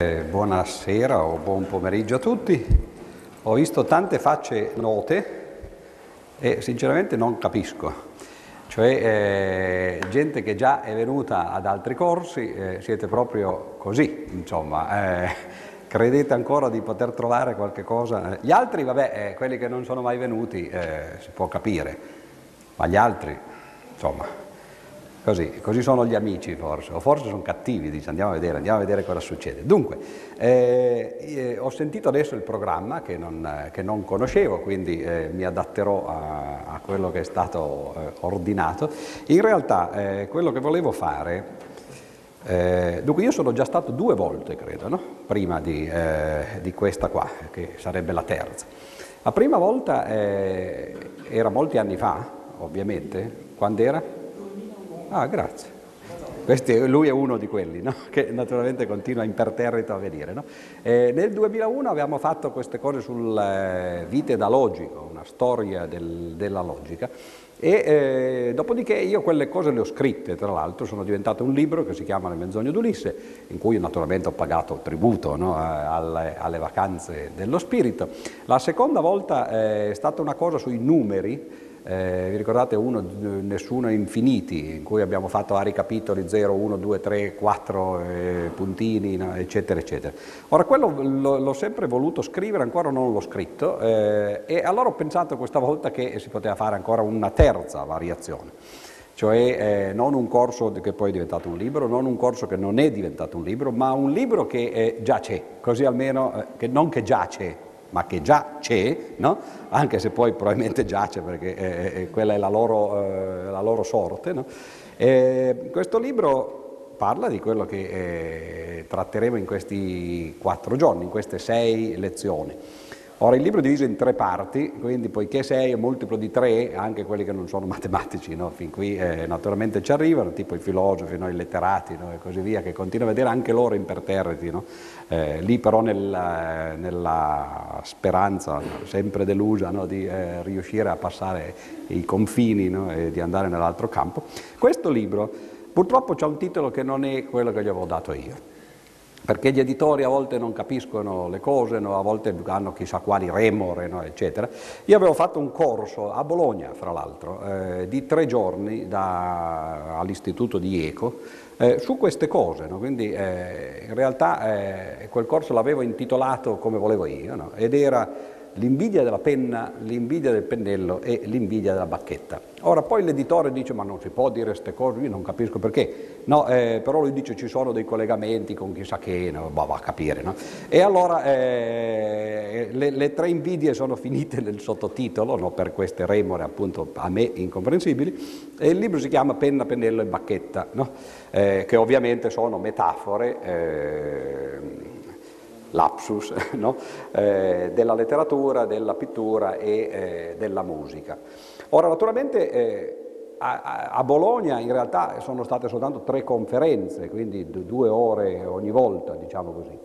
Buonasera o buon pomeriggio a tutti. Ho visto tante facce note e sinceramente non capisco. Cioè, eh, gente che già è venuta ad altri corsi, eh, siete proprio così, insomma. Eh, credete ancora di poter trovare qualche cosa? Gli altri, vabbè, eh, quelli che non sono mai venuti, eh, si può capire, ma gli altri, insomma, Così, così, sono gli amici forse, o forse sono cattivi, dice andiamo a vedere, andiamo a vedere cosa succede. Dunque, eh, eh, ho sentito adesso il programma che non, che non conoscevo, quindi eh, mi adatterò a, a, quello che è stato eh, ordinato. In realtà eh, quello che volevo fare, eh, dunque io sono già stato due volte, credo, no? prima di, di, questa qua, che sarebbe la terza. La prima volta era molti anni fa, ovviamente, quando era? Ah, grazie. Questi, lui è uno di quelli no? che naturalmente continua imperterrito a venire. No? Eh, nel 2001 abbiamo fatto queste cose sul eh, Vite da Logico, una storia del, della logica, e eh, dopodiché io quelle cose le ho scritte, tra l'altro sono diventate un libro che si chiama Le menzogne d'Ulisse, in cui naturalmente ho pagato tributo no? alle, alle, vacanze dello spirito. La seconda volta eh, è stata una cosa sui numeri, eh, vi ricordate uno, nessuno infiniti, in cui abbiamo fatto vari capitoli 0, 1, 2, 3, 4 eh, puntini, eccetera, eccetera. Ora, quello l'ho sempre voluto scrivere, ancora non l'ho scritto, eh, e allora ho pensato questa volta che si poteva fare ancora una terza variazione cioè eh, non un corso che poi è diventato un libro, non un corso che non è diventato un libro, ma un libro che eh, già c'è, così almeno, eh, che non che già c'è, ma che già c'è, no? anche se poi probabilmente giace perché eh, eh, quella è la loro, eh, la loro sorte. No? questo libro parla di quello che eh, tratteremo in questi quattro giorni, in queste sei lezioni. Ora il libro è diviso in tre parti, quindi poiché 6 è multiplo di 3, anche quelli che non sono matematici, no? fin qui eh, naturalmente ci arrivano, tipo i filosofi, no? i letterati no? e così via, che continuano a vedere anche loro imperterriti, eh, lì però nel, nella speranza, sempre delusa, di eh, riuscire a passare i confini e di andare nell'altro campo. Questo libro purtroppo ha un titolo che non è quello che gli avevo dato io perché gli editori a volte non capiscono le cose, no? a volte hanno chissà quali remore, no? eccetera. Io avevo fatto un corso a Bologna, fra l'altro, eh, di tre giorni da, all'istituto di ECO eh, su queste cose, no? quindi eh, in realtà eh, quel corso l'avevo intitolato come volevo io, ed era l'invidia della penna, l'invidia del pennello e l'invidia della bacchetta. Ora poi l'editore dice ma non si può dire queste cose, io non capisco perché, no, eh, però lui dice ci sono dei collegamenti con chissà che, no, va a capire. No? E allora eh, le, le, tre invidie sono finite nel sottotitolo, no, per queste remore appunto a me incomprensibili, e il libro si chiama Penna, pennello e bacchetta, eh, che ovviamente sono metafore eh, lapsus no? eh, della letteratura, della pittura e eh, della musica. Ora naturalmente eh, a, a, Bologna in realtà sono state soltanto tre conferenze, quindi due ore ogni volta, diciamo così.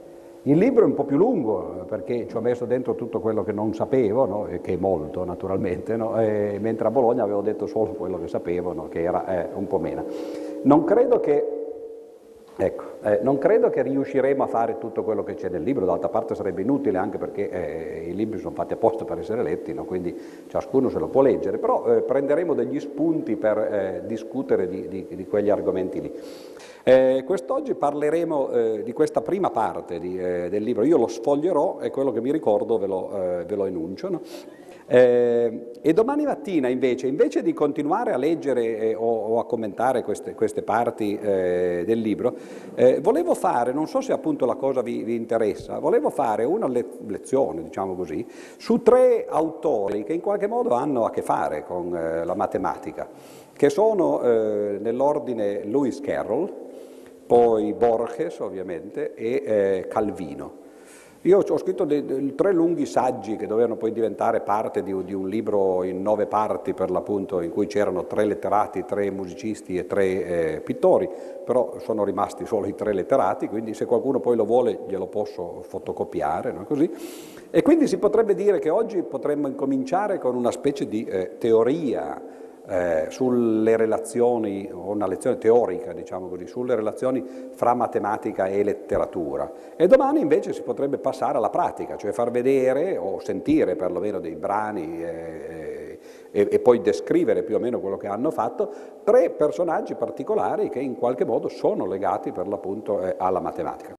Il libro è un po' più lungo perché ci ho messo dentro tutto quello che non sapevo, no? che è molto naturalmente, no? mentre a Bologna avevo detto solo quello che sapevo, che era eh, un po' meno. Non credo che Ecco, eh, non credo che riusciremo a fare tutto quello che c'è nel libro, d'altra parte sarebbe inutile anche perché eh, i libri sono fatti apposta per essere letti, no? quindi ciascuno se lo può leggere, però eh, prenderemo degli spunti per eh, discutere di, di, di, quegli argomenti lì. Eh, quest'oggi parleremo eh, di questa prima parte di, del libro, io lo sfoglierò e quello che mi ricordo ve lo, ve lo enuncio. No? Eh, e domani mattina invece, invece di continuare a leggere eh, o, o, a commentare queste, queste parti eh, del libro, eh, volevo fare, non so se appunto la cosa vi, vi interessa, volevo fare una le- lezione, diciamo così, su tre autori che in qualche modo hanno a che fare con eh, la matematica, che sono eh, nell'ordine Lewis Carroll, poi Borges ovviamente e Calvino. Io ho scritto dei, dei, tre lunghi saggi che dovevano poi diventare parte di, di, un libro in nove parti per l'appunto in cui c'erano tre letterati, tre musicisti e tre eh, pittori, però sono rimasti solo i tre letterati, quindi se qualcuno poi lo vuole glielo posso fotocopiare, no? Così. E quindi si potrebbe dire che oggi potremmo incominciare con una specie di eh, teoria eh, sulle relazioni, una lezione teorica, diciamo così, sulle relazioni fra matematica e letteratura. E domani invece si potrebbe passare alla pratica, cioè far vedere o sentire perlomeno dei brani eh, e, e, poi descrivere più o meno quello che hanno fatto, tre personaggi particolari che in qualche modo sono legati per l'appunto eh, alla matematica.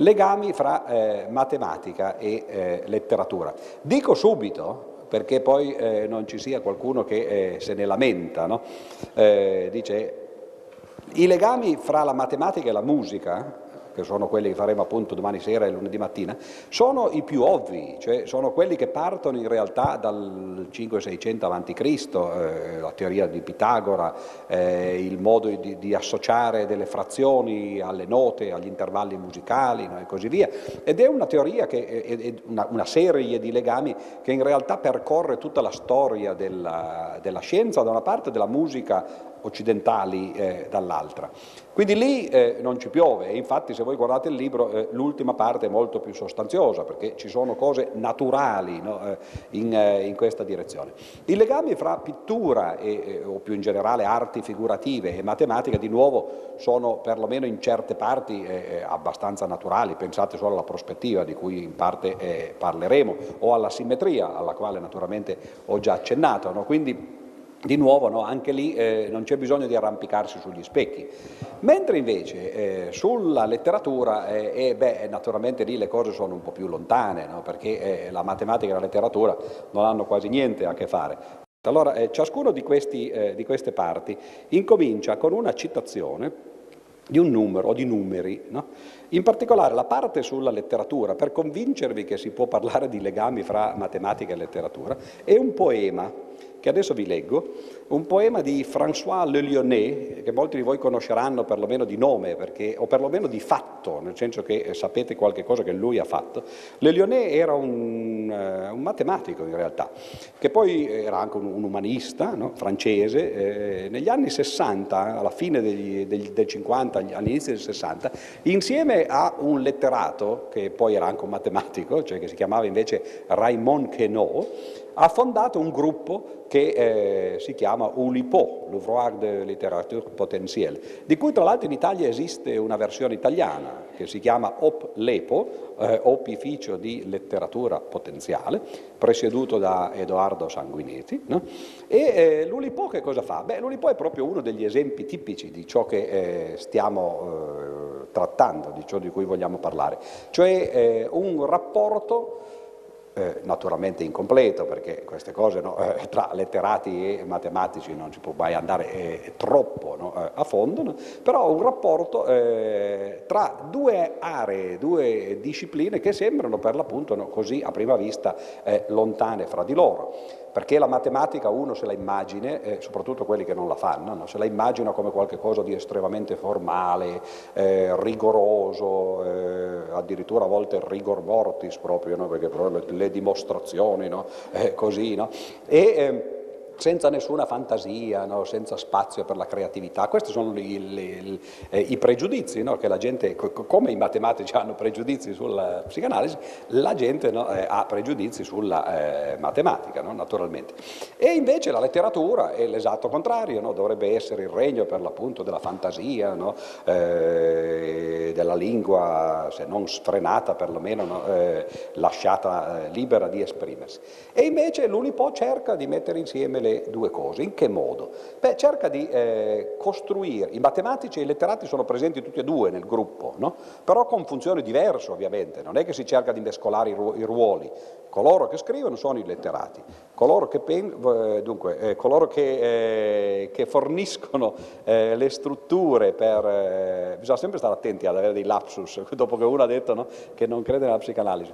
Legami fra eh, matematica e eh, letteratura. Dico subito perché poi eh, non ci sia qualcuno che eh, se ne lamenta, no? eh, dice i legami fra la matematica e la musica che sono quelli che faremo appunto domani sera e lunedì mattina, sono i più ovvi, cioè sono quelli che partono in realtà dal 500-600 a.C., eh, la teoria di Pitagora, eh, il modo di, di, associare delle frazioni alle note, agli intervalli musicali no, e così via. Ed è una teoria, che è, è una, una, serie di legami che in realtà percorre tutta la storia della, della scienza da una parte, della musica occidentali eh, dall'altra. Quindi lì eh, non ci piove e infatti se voi guardate il libro eh, l'ultima parte è molto più sostanziosa perché ci sono cose naturali no, eh, in, eh, in, questa direzione. I legami fra pittura e, o più in generale arti figurative e matematica di nuovo sono perlomeno in certe parti eh, abbastanza naturali, pensate solo alla prospettiva di cui in parte parleremo o alla simmetria alla quale naturalmente ho già accennato. No? Quindi di nuovo no, anche lì eh, non c'è bisogno di arrampicarsi sugli specchi. Mentre invece eh, sulla letteratura, eh, beh, naturalmente lì le cose sono un po' più lontane, no, perché eh, la matematica e la letteratura non hanno quasi niente a che fare. Allora, eh, ciascuno di, questi, eh, di, queste parti incomincia con una citazione di un numero o di numeri. No? In particolare la parte sulla letteratura, per convincervi che si può parlare di legami fra matematica e letteratura, è un poema che adesso vi leggo, un poema di François Le Lyonnais, che molti di voi conosceranno perlomeno di nome, perché, o perlomeno di fatto, nel senso che eh, sapete qualche cosa che lui ha fatto. Le Lyonnais era un, uh, un matematico in realtà, che poi era anche un, un umanista no? francese. Eh, negli anni 60, alla fine degli, degli, del 50, all'inizio del 60, insieme a un letterato, che poi era anche un matematico, cioè che si chiamava invece Raymond Queneau, ha fondato un gruppo che eh, si chiama ULIPO, l'Ouvroir de Littérature Potentielle, di cui tra l'altro in Italia esiste una versione italiana che si chiama OP-LEPO, eh, Opificio di Letteratura Potenziale, presieduto da Edoardo Sanguinetti. No? E eh, l'ULIPO che cosa fa? Beh, l'ULIPO è proprio uno degli esempi tipici di ciò che eh, stiamo eh, trattando, di ciò di cui vogliamo parlare, cioè eh, un rapporto eh, naturalmente incompleto perché queste cose no, eh, tra letterati e matematici non si può mai andare eh, troppo no, eh, a fondo, no? però un rapporto eh, tra due aree, due discipline che sembrano per l'appunto così a prima vista lontane fra di loro perché la matematica uno se la immagina, eh, soprattutto quelli che non la fanno, no? se la immagina come qualcosa di estremamente formale, eh, rigoroso, eh, addirittura a volte rigor mortis proprio, no? perché le, le dimostrazioni, no? Eh, così, e, ehm, senza nessuna fantasia, no? senza spazio per la creatività. Questi sono i, i, eh, i pregiudizi no? che la gente, come i matematici hanno pregiudizi sulla psicanalisi, la gente no? eh, ha pregiudizi sulla eh, matematica, naturalmente. E invece la letteratura è l'esatto contrario, dovrebbe essere il regno per l'appunto della fantasia, eh, della lingua, se non sfrenata perlomeno, eh, lasciata eh, libera di esprimersi. E invece l'Unipo cerca di mettere insieme le le due cose. In che modo? Beh, cerca di eh, costruire, i matematici e i letterati sono presenti tutti e due nel gruppo, no? però con funzioni diverse ovviamente, non è che si cerca di mescolare i, ru- i ruoli, coloro che scrivono sono i letterati, coloro che, pen- eh, dunque, eh, coloro che, eh, che forniscono eh, le strutture per... Eh, bisogna sempre stare attenti ad avere dei lapsus, dopo che uno ha detto no, che non crede nella psicanalisi,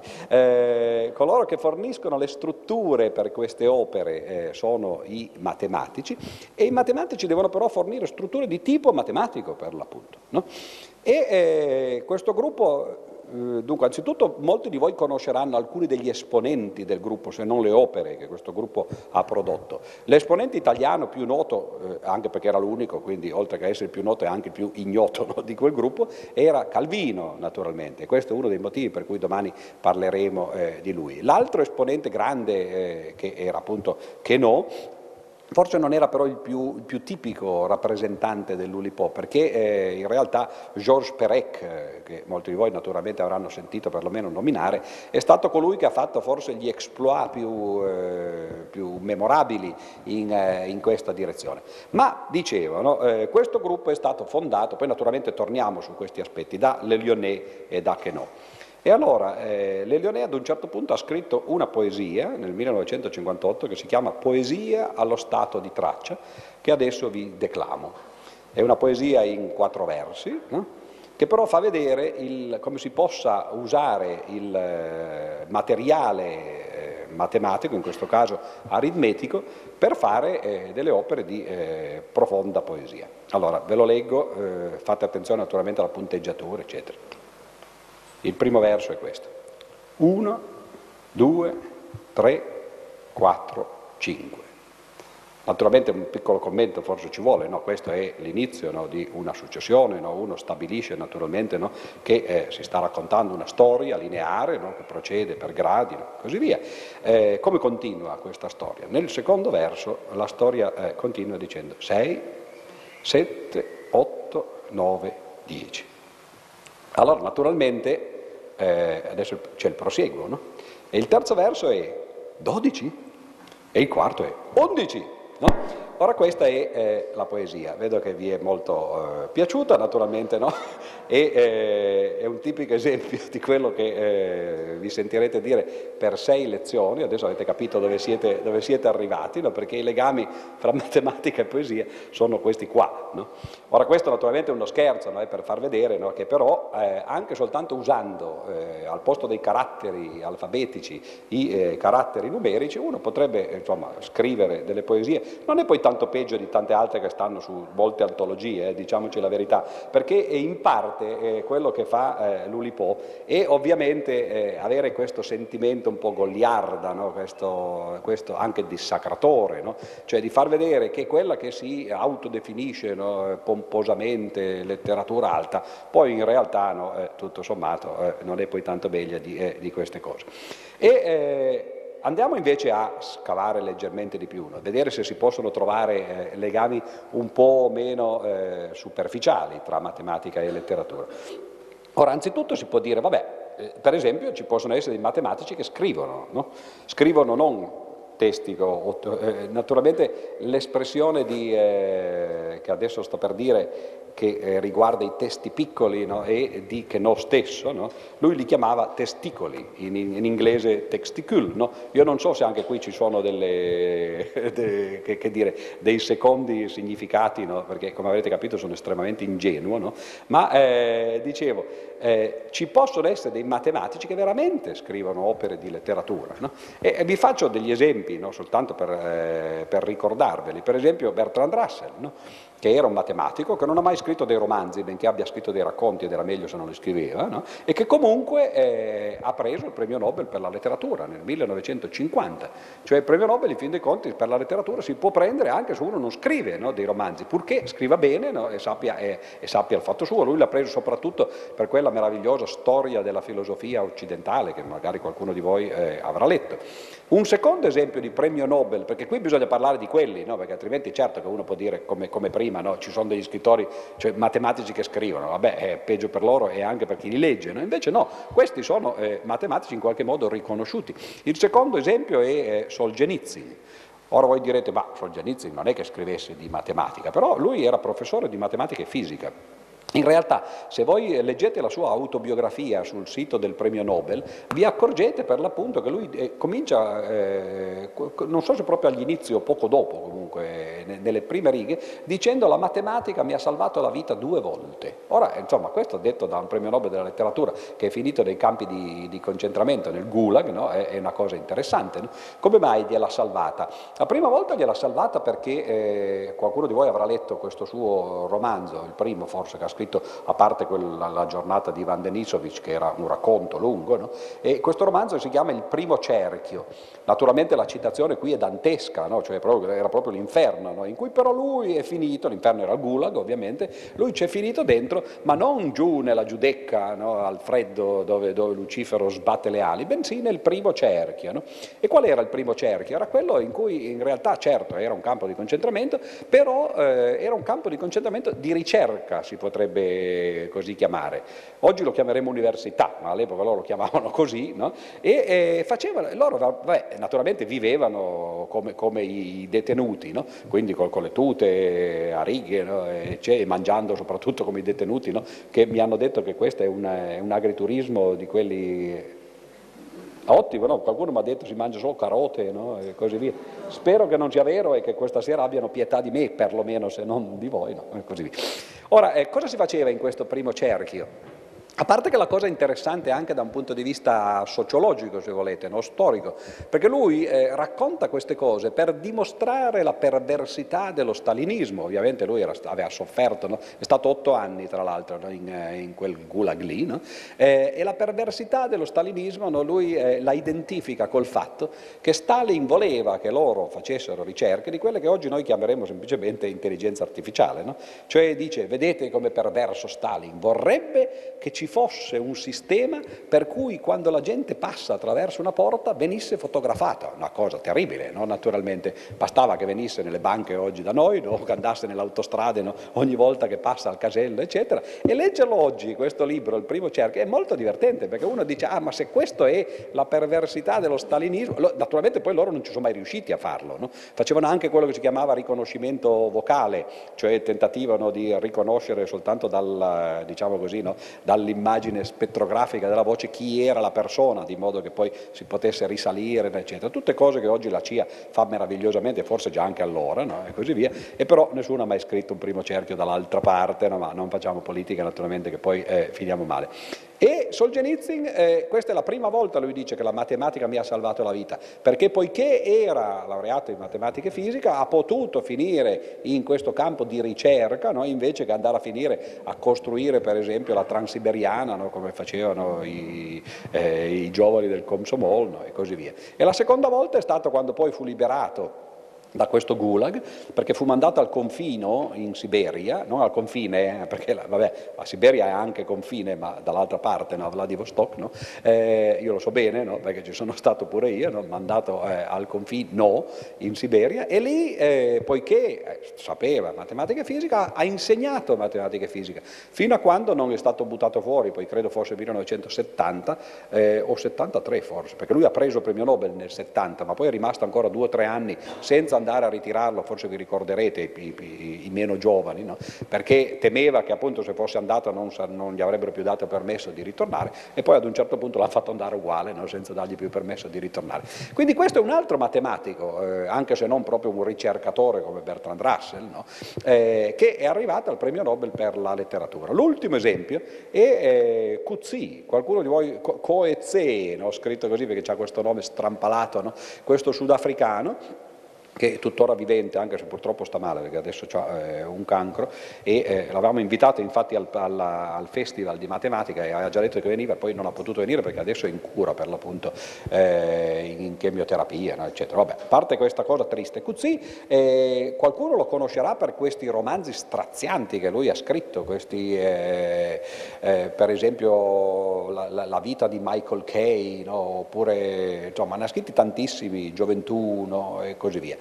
coloro che forniscono le strutture per queste opere sono i matematici e i matematici devono però fornire strutture di tipo matematico per l'appunto. No? E eh, questo gruppo, eh, dunque anzitutto molti di voi conosceranno alcuni degli esponenti del gruppo, se non le opere che questo gruppo ha prodotto. L'esponente italiano più noto, eh, anche perché era l'unico, quindi oltre che essere il più noto è anche il più ignoto no, di quel gruppo, era Calvino naturalmente, questo è uno dei motivi per cui domani parleremo eh, di lui. L'altro esponente grande eh, che era appunto Queneau Forse non era però il più, il più tipico rappresentante dell'Ulipo, perché eh, in realtà Georges Perec, eh, che molti di voi naturalmente avranno sentito perlomeno nominare, è stato colui che ha fatto forse gli exploit più, eh, più memorabili in, eh, in, questa direzione. Ma dicevano, eh, questo gruppo è stato fondato, poi naturalmente torniamo su questi aspetti, da Le Lyonnais e da Queneau. E allora eh, Lelionè ad un certo punto ha scritto una poesia nel 1958 che si chiama Poesia allo stato di traccia, che adesso vi declamo. È una poesia in quattro versi, no? che però fa vedere il, come si possa usare il eh, materiale eh, matematico, in questo caso aritmetico, per fare eh, delle opere di eh, profonda poesia. Allora, ve lo leggo, fate attenzione naturalmente alla punteggiatura, eccetera. Il primo verso è questo. 1, 2, 3, 4, 5. Naturalmente un piccolo commento forse ci vuole, no? questo è l'inizio no? di una successione, no? uno stabilisce naturalmente che eh, si sta raccontando una storia lineare che procede per gradi e così via. Eh, come continua questa storia? Nel secondo verso la storia eh, continua dicendo 6, 7, 8, 9, 10. Allora naturalmente eh, adesso c'è il prosieguo, no? E il terzo verso è 12 e il quarto è 11, no? Ora questa è eh, la poesia, vedo che vi è molto eh, piaciuta naturalmente, no? E eh, è un tipico esempio di quello che eh, vi sentirete dire per sei lezioni, adesso avete capito dove siete, dove siete arrivati, no? perché i legami fra matematica e poesia sono questi qua. No? Ora questo naturalmente è uno scherzo, è per far vedere che però eh, anche soltanto usando eh, al posto dei caratteri alfabetici i caratteri numerici uno potrebbe insomma, scrivere delle poesie, non è poi tanto peggio di tante altre che stanno su molte antologie, eh, diciamoci la verità, perché in parte eh, quello che fa eh, l'Ulipo è ovviamente eh, avere questo sentimento un po' goliarda, no? questo, questo, anche dissacratore, no? cioè di far vedere che quella che si autodefinisce no? pomposamente letteratura alta, poi in realtà eh, tutto sommato eh, non è poi tanto meglio di, di queste cose. E, Andiamo invece a scavare leggermente di più, no? vedere se si possono trovare eh, legami un po' meno eh, superficiali tra matematica e letteratura. Ora, anzitutto si può dire, vabbè, eh, per esempio ci possono essere dei matematici che scrivono, no? scrivono non testi, eh, naturalmente l'espressione eh, che adesso sto per dire che eh, riguarda i testi piccoli no? e di che no stesso, no? lui li chiamava testicoli, in, in inglese texticule. No? Io non so se anche qui ci sono delle, de, che, che dire, dei secondi significati, perché come avrete capito sono estremamente ingenuo, ma eh, dicevo, eh, ci possono essere dei matematici che veramente scrivono opere di letteratura. E, e, vi faccio degli esempi, soltanto per, eh, per, ricordarveli. Per esempio Bertrand Russell, che era un matematico, che non ha mai scritto dei romanzi, benché abbia scritto dei racconti ed era meglio se non li scriveva, no? e che comunque eh, ha preso il premio Nobel per la letteratura nel 1950. Cioè il premio Nobel, in fin dei conti, per la letteratura si può prendere anche se uno non scrive no, dei romanzi, purché scriva bene no, e, sappia, e, e, sappia, il fatto suo. Lui l'ha preso soprattutto per quella meravigliosa storia della filosofia occidentale che magari qualcuno di voi eh, avrà letto. Un secondo esempio di premio Nobel, perché qui bisogna parlare di quelli, perché altrimenti certo che uno può dire come, come prima, prima, no? ci sono degli scrittori, cioè matematici che scrivono, vabbè è peggio per loro e anche per chi li legge, no? invece no, questi sono eh, matematici in qualche modo riconosciuti. Il secondo esempio è eh, Solzhenitsyn. Ora voi direte, ma Solzhenitsyn non è che scrivesse di matematica, però lui era professore di matematica e fisica in realtà, se voi leggete la sua autobiografia sul sito del premio Nobel, vi accorgete per l'appunto che lui eh, comincia, eh, non so se proprio all'inizio o poco dopo, comunque, nelle prime righe, dicendo la matematica mi ha salvato la vita due volte. Ora, insomma, questo detto da un premio Nobel della letteratura che è finito nei campi di, di concentramento nel Gulag, no? è, è, una cosa interessante. No? Come mai gliel'ha salvata? La prima volta gliel'ha salvata perché eh, qualcuno di voi avrà letto questo suo romanzo, il primo forse che ha scritto a parte quella, la giornata di Ivan Denisovich che era un racconto lungo, no? e questo romanzo si chiama Il primo cerchio. Naturalmente la citazione qui è dantesca, no? cioè proprio, era proprio l'inferno, no? in cui però lui è finito, l'inferno era il gulag ovviamente, lui c'è finito dentro, ma non giù nella giudecca al freddo dove, dove, Lucifero sbatte le ali, bensì nel primo cerchio. E qual era il primo cerchio? Era quello in cui in realtà, certo, era un campo di concentramento, però eh, era un campo di concentramento di ricerca, si potrebbe così chiamare. Oggi lo chiameremo università, ma all'epoca loro lo chiamavano così, no? e eh, facevano, loro vabbè, naturalmente vivevano come, come i detenuti, no? quindi con, con, le tute a righe, no? e, cioè, mangiando soprattutto come i detenuti, che mi hanno detto che questo è un, è un agriturismo di quelli Ottimo, no? qualcuno mi ha detto si mangia solo carote no? e così via. Spero che non sia vero e che questa sera abbiano pietà di me, perlomeno se non di voi. No? E così via. Ora, eh, cosa si faceva in questo primo cerchio? A parte che la cosa interessante anche da un punto di vista sociologico, se volete, no? storico, perché lui eh, racconta queste cose per dimostrare la perversità dello stalinismo. Ovviamente lui era, aveva sofferto, no? è stato otto anni tra l'altro no? in, eh, in, quel gulag lì, eh, e la perversità dello stalinismo lui eh, la identifica col fatto che Stalin voleva che loro facessero ricerche di quelle che oggi noi chiameremo semplicemente intelligenza artificiale. Cioè dice, vedete come perverso Stalin, vorrebbe che ci ci fosse un sistema per cui quando la gente passa attraverso una porta venisse fotografata, una cosa terribile, no? naturalmente, bastava che venisse nelle banche oggi da noi no? che andasse nelle autostrade no? ogni volta che passa al casello, eccetera, e leggerlo oggi, questo libro, il primo cerchio, è molto divertente perché uno dice, ah ma se questo è la perversità dello stalinismo, naturalmente poi loro non ci sono mai riusciti a farlo, facevano anche quello che si chiamava riconoscimento vocale, cioè tentativano di riconoscere soltanto dal, diciamo così, dall'immagine l'immagine spettrografica della voce chi era la persona, di modo che poi si potesse risalire, eccetera. Tutte cose che oggi la CIA fa meravigliosamente, forse già anche allora, no? e così via, e però nessuno ha mai scritto un primo cerchio dall'altra parte, no? ma non facciamo politica naturalmente che poi eh, finiamo male. E Solzhenitsyn, eh, questa è la prima volta, lui dice, che la matematica mi ha salvato la vita, perché poiché era laureato in matematica e fisica, ha potuto finire in questo campo di ricerca, no? invece che andare a finire a costruire, per esempio, la Transiberiana, no? come facevano i, eh, i, giovani del Komsomol no? e così via. E la seconda volta è stato quando poi fu liberato da questo gulag, perché fu mandato al confino in Siberia, non al confine, eh, perché la, vabbè, la Siberia è anche confine, ma dall'altra parte, no, Vladivostok, no? eh, io lo so bene, no? perché ci sono stato pure io, no? mandato eh, al confino in Siberia, e lì, eh, poiché eh, sapeva matematica e fisica, ha insegnato matematica e fisica, fino a quando non è stato buttato fuori, poi credo fosse 1970, eh, o 73 forse, perché lui ha preso il premio Nobel nel 70, ma poi è rimasto ancora due o tre anni senza andare a ritirarlo, forse vi ricorderete i, i, i meno giovani, no? perché temeva che appunto se fosse andato non, non, gli avrebbero più dato permesso di ritornare e poi ad un certo punto l'ha fatto andare uguale no? senza dargli più permesso di ritornare. Quindi questo è un altro matematico, eh, anche se non proprio un ricercatore come Bertrand Russell, no? eh, che è arrivato al premio Nobel per la letteratura. L'ultimo esempio è eh, Cuzzi, qualcuno di voi, Coetzee, scritto così perché ha questo nome strampalato, questo sudafricano, che è tuttora vivente, anche se purtroppo sta male perché adesso ha eh, un cancro, e eh, l'avevamo invitato infatti al, al, al, festival di matematica e aveva già detto che veniva, poi non ha potuto venire perché adesso è in cura per l'appunto, eh, in chemioterapia, no, eccetera. Vabbè, a parte questa cosa triste, Cuzzi, eh, qualcuno lo conoscerà per questi romanzi strazianti che lui ha scritto, questi, eh, eh, per esempio la, la, la, vita di Michael Kay, no, oppure, insomma, ne ha scritti tantissimi, Gioventù no, e così via.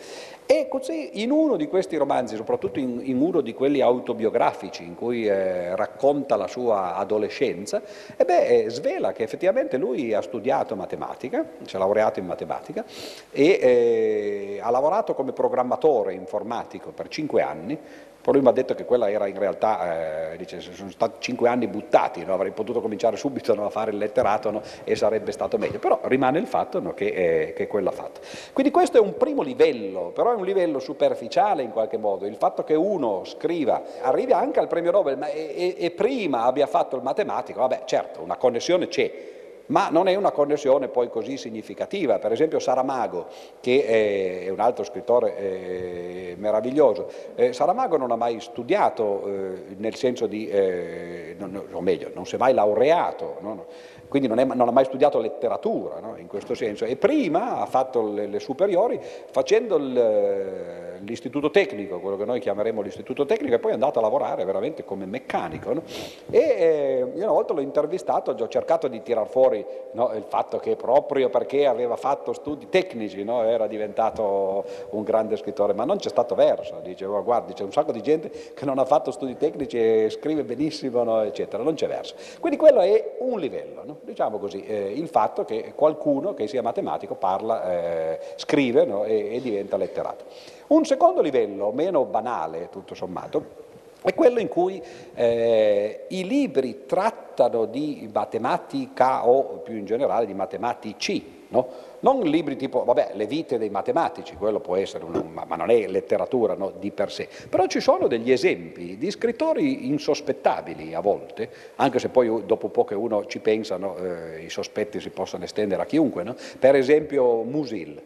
E così in uno di questi romanzi, soprattutto in, in uno di quelli autobiografici in cui eh, racconta la sua adolescenza, e beh, eh, svela che effettivamente lui ha studiato matematica, si è laureato in matematica e eh, ha lavorato come programmatore informatico per cinque anni, poi lui mi ha detto che quella era in realtà, eh, dice, sono stati cinque anni buttati, no? avrei potuto cominciare subito no? a fare il letterato no? e sarebbe stato meglio, però rimane il fatto che, eh, che quello ha fatto. Quindi questo è un primo livello, però è un livello superficiale in qualche modo, il fatto che uno scriva, arrivi anche al premio Nobel ma e, e, e prima abbia fatto il matematico, vabbè certo, una connessione c'è, ma non è una connessione poi così significativa. Per esempio Saramago, che è un altro scrittore eh, meraviglioso, eh, Saramago non ha mai studiato eh, nel senso di, o meglio, non si è mai laureato, no? Quindi non, è, non, ha mai studiato letteratura no? in questo senso, e prima ha fatto le, le superiori facendo il, l'istituto tecnico, quello che noi chiameremo l'istituto tecnico, e poi è andato a lavorare veramente come meccanico. No? E eh, io una volta l'ho intervistato, ho cercato di tirar fuori no, il fatto che proprio perché aveva fatto studi tecnici no, era diventato un grande scrittore, ma non c'è stato verso, dicevo oh, guardi c'è un sacco di gente che non ha fatto studi tecnici e scrive benissimo, eccetera, non c'è verso. Quindi quello è un livello, diciamo così, eh, il fatto che qualcuno che sia matematico parla, eh, scrive e, e diventa letterato. Un secondo livello, meno banale tutto sommato, è quello in cui eh, i libri trattano di matematica o più in generale di matematici, no? non libri tipo, vabbè, le vite dei matematici, quello può essere, una, ma non è letteratura no, di per sé, però ci sono degli esempi di scrittori insospettabili a volte, anche se poi dopo un po' che uno ci pensa, no, eh, i sospetti si possono estendere a chiunque, no? per esempio Musil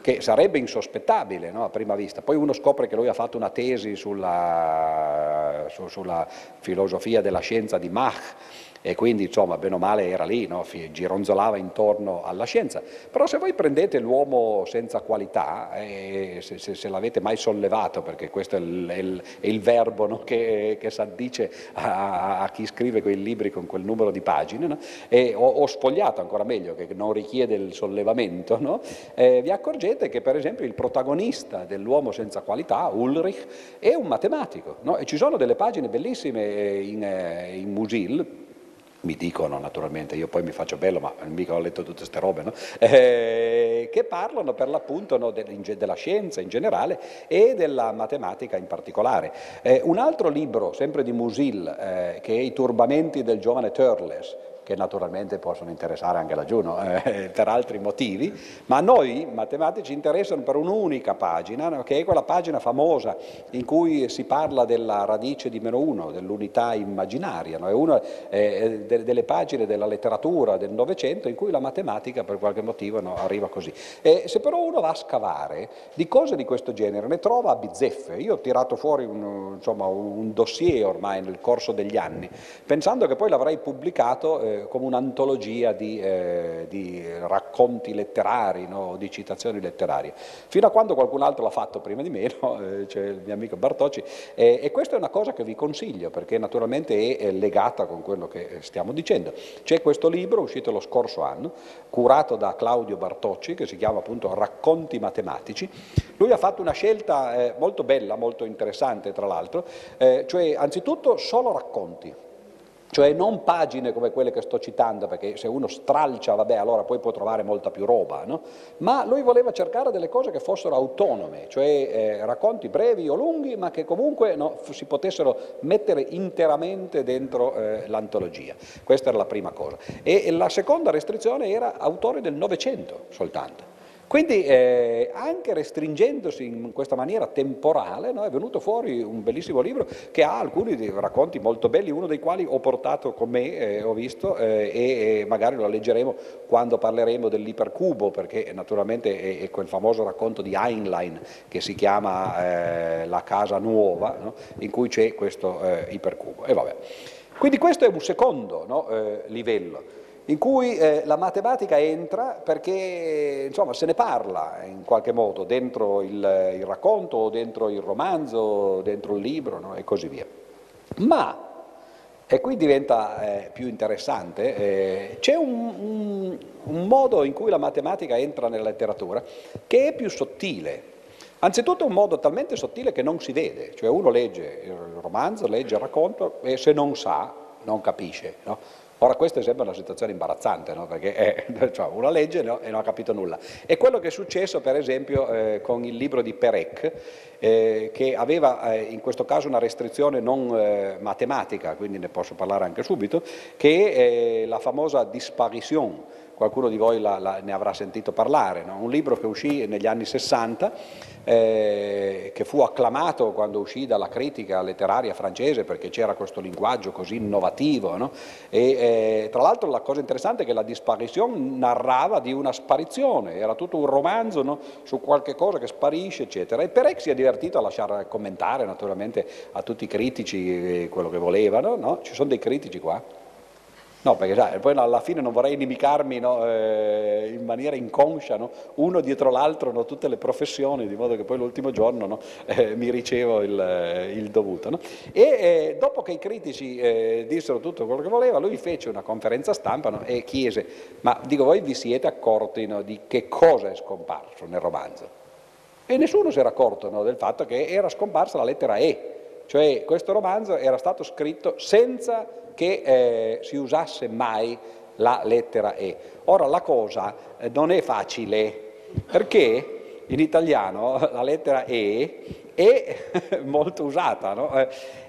che sarebbe insospettabile no, a prima vista. Poi uno scopre che lui ha fatto una tesi sulla, su, sulla filosofia della scienza di Mach e quindi insomma bene o male era lì, no? gironzolava intorno alla scienza. Però se voi prendete l'uomo senza qualità, eh, se, se, se l'avete mai sollevato, perché questo è il, il, il verbo no? che, che si addice a, a, chi scrive quei libri con quel numero di pagine, no? e, o, o, spogliato ancora meglio, che non richiede il sollevamento, eh, vi accorgete che per esempio il protagonista dell'uomo senza qualità, Ulrich, è un matematico. E ci sono delle pagine bellissime in, eh, in Musil, mi dicono naturalmente, io poi mi faccio bello, ma mica ho letto tutte queste robe, no? eh, che parlano per l'appunto no, della scienza in generale e della matematica in particolare. Eh, un altro libro, sempre di Musil, eh, che è I turbamenti del giovane Turles, che naturalmente possono interessare anche laggiù no? eh, per altri motivi, ma a noi matematici interessano per un'unica pagina, no? che è quella pagina famosa in cui si parla della radice di meno 1, dell'unità immaginaria, no? è una eh, de- delle pagine della letteratura del Novecento in cui la matematica per qualche motivo arriva così. E se però uno va a scavare di cose di questo genere, ne trova a bizzeffe. Io ho tirato fuori un, insomma, un dossier ormai nel corso degli anni, pensando che poi l'avrei pubblicato eh, come un'antologia di, eh, di, racconti letterari, no? di citazioni letterarie, fino a quando qualcun altro l'ha fatto prima di me, no? eh, cioè il mio amico Bartocci, eh, e questa è una cosa che vi consiglio perché naturalmente è, è legata con quello che stiamo dicendo. C'è questo libro uscito lo scorso anno, curato da Claudio Bartocci, che si chiama appunto Racconti matematici. Lui ha fatto una scelta eh, molto bella, molto interessante tra l'altro, eh, cioè anzitutto solo racconti, cioè non pagine come quelle che sto citando, perché se uno stralcia, vabbè, allora poi può trovare molta più roba, no? ma lui voleva cercare delle cose che fossero autonome, cioè eh, racconti brevi o lunghi, ma che comunque no, si potessero mettere interamente dentro eh, l'antologia. Questa era la prima cosa. E la seconda restrizione era autore del Novecento soltanto. Quindi eh, anche restringendosi in questa maniera temporale no, è venuto fuori un bellissimo libro che ha alcuni racconti molto belli, uno dei quali ho portato con me, eh, ho visto, eh, e, magari lo leggeremo quando parleremo dell'ipercubo, perché naturalmente è, è, quel famoso racconto di Heinlein che si chiama eh, La casa nuova, no, in cui c'è questo eh, ipercubo. Quindi questo è un secondo no, eh, livello in cui eh, la matematica entra perché insomma, se ne parla in qualche modo dentro il, il racconto, dentro il romanzo, dentro il libro no? e così via. Ma, e qui diventa eh, più interessante, eh, c'è un, un, un modo in cui la matematica entra nella letteratura che è più sottile, Anzitutto un modo talmente sottile che non si vede, cioè uno legge il romanzo, legge il racconto e se non sa non capisce. No? Ora questa è sempre una situazione imbarazzante, no? perché è, cioè, una legge no? e non ha capito nulla. È quello che è successo per esempio eh, con il libro di Perec, eh, che aveva eh, in questo caso una restrizione non eh, matematica, quindi ne posso parlare anche subito, che è la famosa disparition, qualcuno di voi la, la, ne avrà sentito parlare, no? un libro che uscì negli anni 60 eh, che fu acclamato quando uscì dalla critica letteraria francese perché c'era questo linguaggio così innovativo. No? E, eh, tra l'altro la cosa interessante è che la disparizione narrava di una sparizione, era tutto un romanzo no? su qualche cosa che sparisce, eccetera. E Perec si è divertito a lasciare commentare naturalmente a tutti i critici eh, quello che volevano, no? ci sono dei critici qua. No, perché sai, poi alla fine non vorrei inimicarmi no, eh, in maniera inconscia, no, uno dietro l'altro, no, tutte le professioni, di modo che poi l'ultimo giorno eh, mi ricevo il, eh, il dovuto. E eh, dopo che i critici eh, dissero tutto quello che voleva, lui fece una conferenza stampa e chiese, ma dico, voi vi siete accorti di che cosa è scomparso nel romanzo? E nessuno si era accorto del fatto che era scomparsa la lettera E, cioè questo romanzo era stato scritto senza che eh, si usasse mai la lettera E. Ora la cosa eh, non è facile perché in italiano la lettera E è molto usata, no?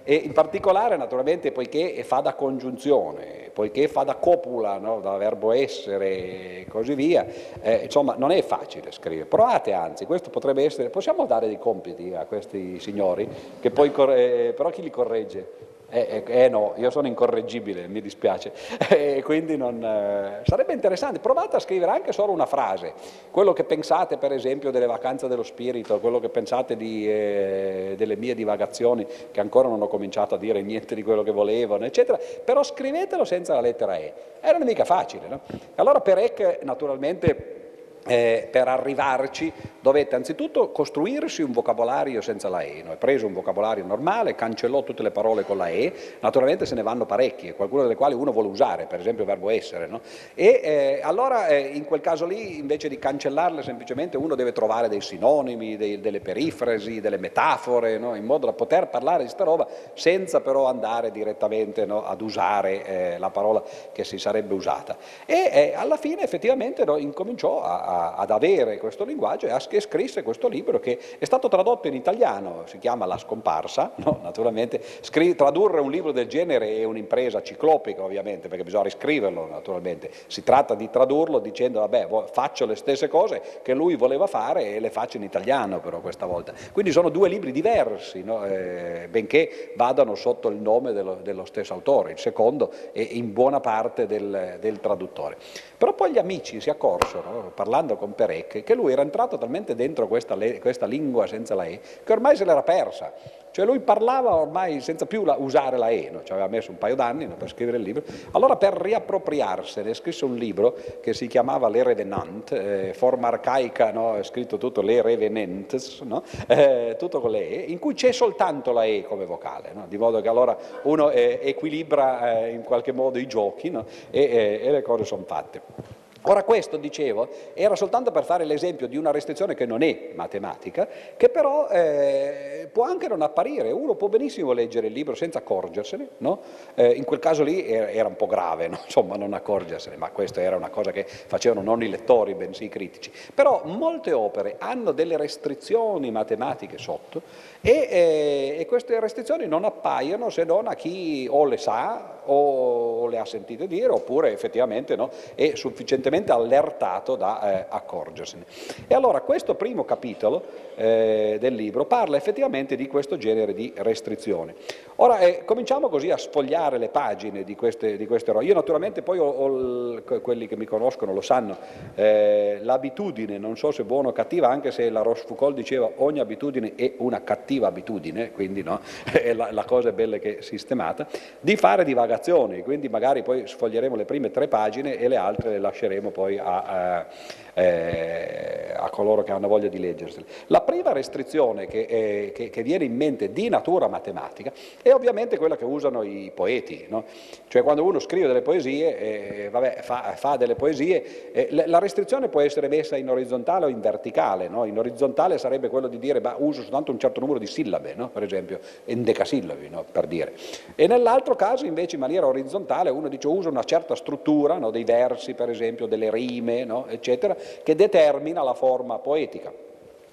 E in particolare naturalmente poiché fa da congiunzione, poiché fa da copula, no? da verbo essere e così via, eh, insomma non è facile scrivere. Provate anzi, questo potrebbe essere, possiamo dare dei compiti a questi signori, poi, eh, però chi li corregge? Eh, eh, eh, no, io sono incorreggibile, mi dispiace, eh, quindi non, eh, sarebbe interessante, provate a scrivere anche solo una frase, quello che pensate per esempio delle vacanze dello spirito, quello che pensate di, eh, delle mie divagazioni, che ancora non ho cominciato a dire niente di quello che volevano, eccetera, però scrivetelo senza la lettera E, era mica facile, no? Allora Perec naturalmente eh, per arrivarci dovette anzitutto costruirsi un vocabolario senza la E, no? è preso un vocabolario normale, cancellò tutte le parole con la E, naturalmente se ne vanno parecchie, qualcuna delle quali uno vuole usare, per esempio il verbo essere, no? e eh, allora eh, in quel caso lì invece di cancellarle semplicemente uno deve trovare dei sinonimi, dei, delle perifrasi, delle metafore, no? in modo da poter parlare di sta roba senza però andare direttamente ad usare eh, la parola che si sarebbe usata. E eh, alla fine effettivamente incominciò a, ad avere questo linguaggio e scrisse questo libro che è stato tradotto in italiano, si chiama La scomparsa, no? naturalmente scri- tradurre un libro del genere è un'impresa ciclopica ovviamente perché bisogna riscriverlo naturalmente, si tratta di tradurlo dicendo vabbè faccio le stesse cose che lui voleva fare e le faccio in italiano però questa volta, quindi sono due libri diversi, no? eh, benché vadano sotto il nome dello, dello, stesso autore, il secondo è in buona parte del, del traduttore. Però poi gli amici si accorsero, parlando con Perec, che lui era entrato talmente dentro questa, questa lingua senza la E, che ormai se l'era persa. Cioè lui parlava ormai senza più la, usare la E, no? ci aveva messo un paio d'anni no, per scrivere il libro. Allora per riappropriarsene scrisse un libro che si chiamava Le Revenant, eh, forma arcaica, no? scritto tutto Le Revenants, eh, tutto con le E, in cui c'è soltanto la E come vocale, di modo che allora uno eh, equilibra eh, in qualche modo i giochi e, eh, e le cose sono fatte. Ora questo, dicevo, era soltanto per fare l'esempio di una restrizione che non è matematica, che però eh, può anche non apparire. Uno può benissimo leggere il libro senza accorgersene, no? eh, in quel caso lì era, era un po' grave, no? insomma, non accorgersene, ma questa era una cosa che facevano non i lettori, bensì i critici. Però molte opere hanno delle restrizioni matematiche sotto e, eh, e queste restrizioni non appaiono se non a chi o le sa o le ha sentite dire oppure effettivamente no, è sufficientemente allertato da eh, accorgersene. E allora questo primo capitolo eh, del libro parla effettivamente di questo genere di restrizioni. Ora eh, cominciamo così a sfogliare le pagine di queste, di queste. Io naturalmente poi ho, ho, quelli che mi conoscono lo sanno, eh, l'abitudine, non so se buona o cattiva, anche se la Rochefoucauld diceva ogni abitudine è una cattiva abitudine, quindi no, la, la cosa è bella che è sistemata, di fare divagazioni divagazioni, quindi magari poi sfoglieremo le prime tre pagine e le altre le lasceremo poi a, a, eh, a coloro che hanno voglia di leggersele. La prima restrizione che, eh, che, che, viene in mente di natura matematica è ovviamente quella che usano i poeti, no? cioè quando uno scrive delle poesie, eh, vabbè, fa, fa, delle poesie, eh, la restrizione può essere messa in orizzontale o in verticale, no? in orizzontale sarebbe quello di dire ma uso soltanto un certo numero di sillabe, no? per esempio, in decasillabi, per dire, e nell'altro caso invece in maniera orizzontale uno dice usa una certa struttura, dei versi per esempio, delle rime, eccetera, che determina la forma poetica.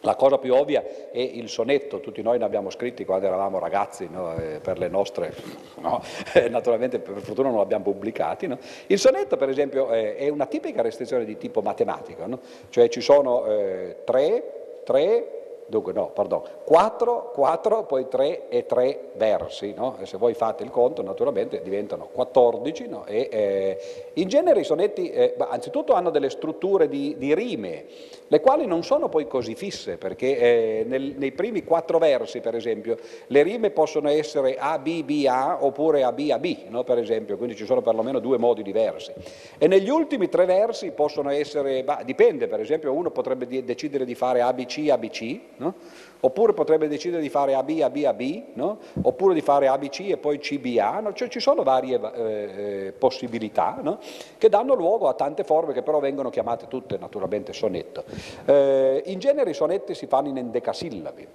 La cosa più ovvia è il sonetto, tutti noi ne abbiamo scritti quando eravamo ragazzi no? eh, per le nostre, no? eh, naturalmente per fortuna non l'abbiamo pubblicati. No? Il sonetto per esempio eh, è una tipica restrizione di tipo matematico, cioè ci sono eh, tre, tre, dunque no, pardon, 4, 4, poi 3 e 3 versi, no? e se voi fate il conto naturalmente diventano 14, no? e, eh, in genere i sonetti eh, anzitutto hanno delle strutture di, di, rime, le quali non sono poi così fisse, perché eh, nel, nei primi 4 versi per esempio le rime possono essere A, B, B, A oppure A, B, A, B, no? per esempio, quindi ci sono perlomeno due modi diversi, e negli ultimi tre versi possono essere, bah, dipende, per esempio uno potrebbe decidere di fare ABC, ABC, no? oppure potrebbe decidere di fare AB, AB, AB, no? oppure di fare ABC e poi CBA, no? cioè ci sono varie eh, possibilità no? che danno luogo a tante forme che però vengono chiamate tutte naturalmente sonetto. Eh, in genere i sonetti si fanno in endecasillabi.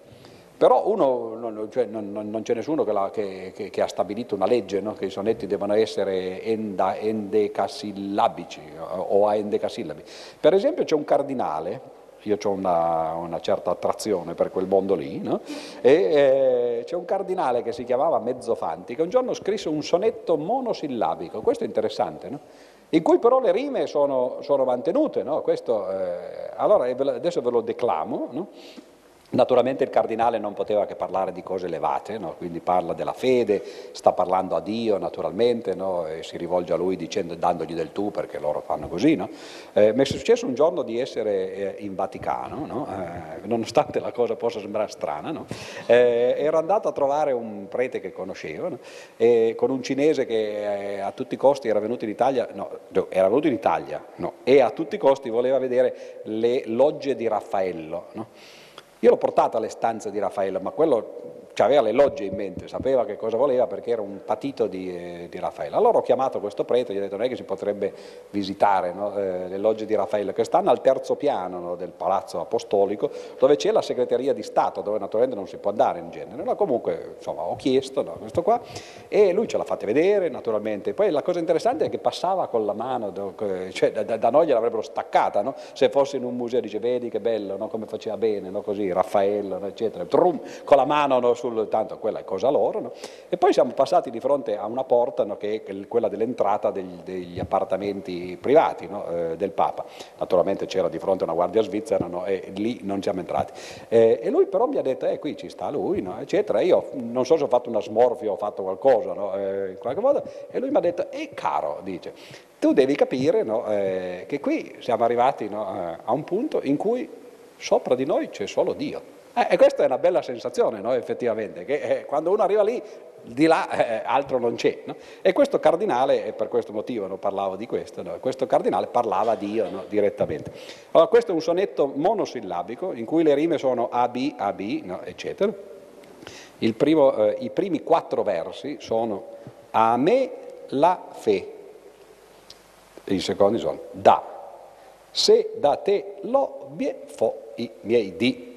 Però uno, cioè, non, non c'è nessuno che, la, che, che, che, ha stabilito una legge, no? che i sonetti devono essere enda, endecasillabici o a endecasillabi. Per esempio c'è un cardinale io ho una, una, certa attrazione per quel mondo lì, no? e eh, c'è un cardinale che si chiamava Mezzofanti che un giorno scrisse un sonetto monosillabico, questo è interessante, no? in cui però le rime sono, sono mantenute, no? questo, eh, allora adesso ve lo declamo, Naturalmente il cardinale non poteva che parlare di cose elevate, no? quindi parla della fede, sta parlando a Dio naturalmente no? e si rivolge a lui dicendo, dandogli del tu perché loro fanno così. No? Eh, mi è successo un giorno di essere eh, in Vaticano, eh, nonostante la cosa possa sembrare strana, eh, ero andato a trovare un prete che conoscevo con un cinese che eh, a tutti i costi era venuto in Italia, era venuto in Italia e a tutti i costi voleva vedere le logge di Raffaello. Io l'ho portata alle stanze di Raffaello, ma quello aveva le logge in mente, sapeva che cosa voleva perché era un patito di, eh, di Raffaello. Allora ho chiamato questo prete gli ho detto non è che si potrebbe visitare no, eh, le logge di Raffaello che stanno al terzo piano no, del palazzo apostolico dove c'è la segreteria di Stato dove naturalmente non si può andare in genere. Ma comunque insomma ho chiesto no, questo qua e lui ce l'ha fatta vedere naturalmente. Poi la cosa interessante è che passava con la mano, cioè da, da noi gliel'avrebbero staccata, no? se fosse in un museo dice vedi che bello, come faceva bene, così Raffaello eccetera, Trum, con la mano sul, tanto quella è cosa loro, no? e poi siamo passati di fronte a una porta no, che è quella dell'entrata degli, degli, appartamenti privati no, eh, del Papa, naturalmente c'era di fronte una guardia svizzera e lì non siamo entrati, eh, e lui però mi ha detto, eh qui ci sta lui, eccetera, io non so se ho fatto una smorfia o ho fatto qualcosa, eh, in qualche modo, e lui mi ha detto, e caro, dice, tu devi capire eh, che qui siamo arrivati eh, a un punto in cui sopra di noi c'è solo Dio. Eh, e questa è una bella sensazione, no? effettivamente, che eh, quando uno arriva lì, di là eh, altro non c'è. No? E questo cardinale, e per questo motivo non parlavo di questo, questo cardinale parlava a Dio direttamente. Allora, questo è un sonetto monosillabico in cui le rime sono AB, AB, eccetera. Primo, eh, I primi quattro versi sono a me la fe, i secondi sono da, se da te lo bie fo i miei di.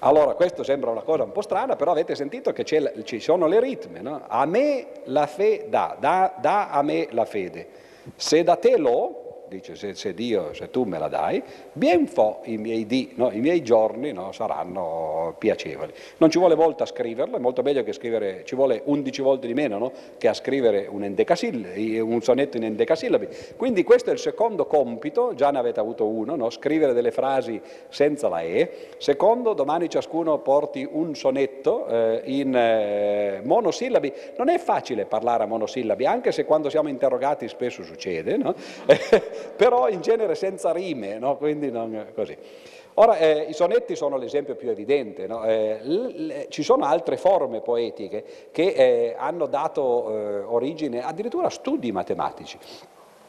Allora, questo sembra una cosa un po' strana, però avete sentito che ci sono le ritme, no? A me la fe dà, dà, dà a me la fede. Se da te lo, dice se, se, Dio, se tu me la dai, bien fo i miei, di, no, i miei giorni no, saranno piacevoli. Non ci vuole molto a scriverlo, è molto meglio che scrivere, ci vuole 11 volte di meno no, che a scrivere un, un, sonetto in endecasillabi. Quindi questo è il secondo compito, già ne avete avuto uno, scrivere delle frasi senza la E. Secondo, domani ciascuno porti un sonetto eh, in eh, monosillabi. Non è facile parlare a monosillabi, anche se quando siamo interrogati spesso succede, no? però in genere senza rime, no? quindi non così. Ora, eh, i sonetti sono l'esempio più evidente, no? eh, l- ci sono altre forme poetiche che eh, hanno dato eh, origine addirittura a studi matematici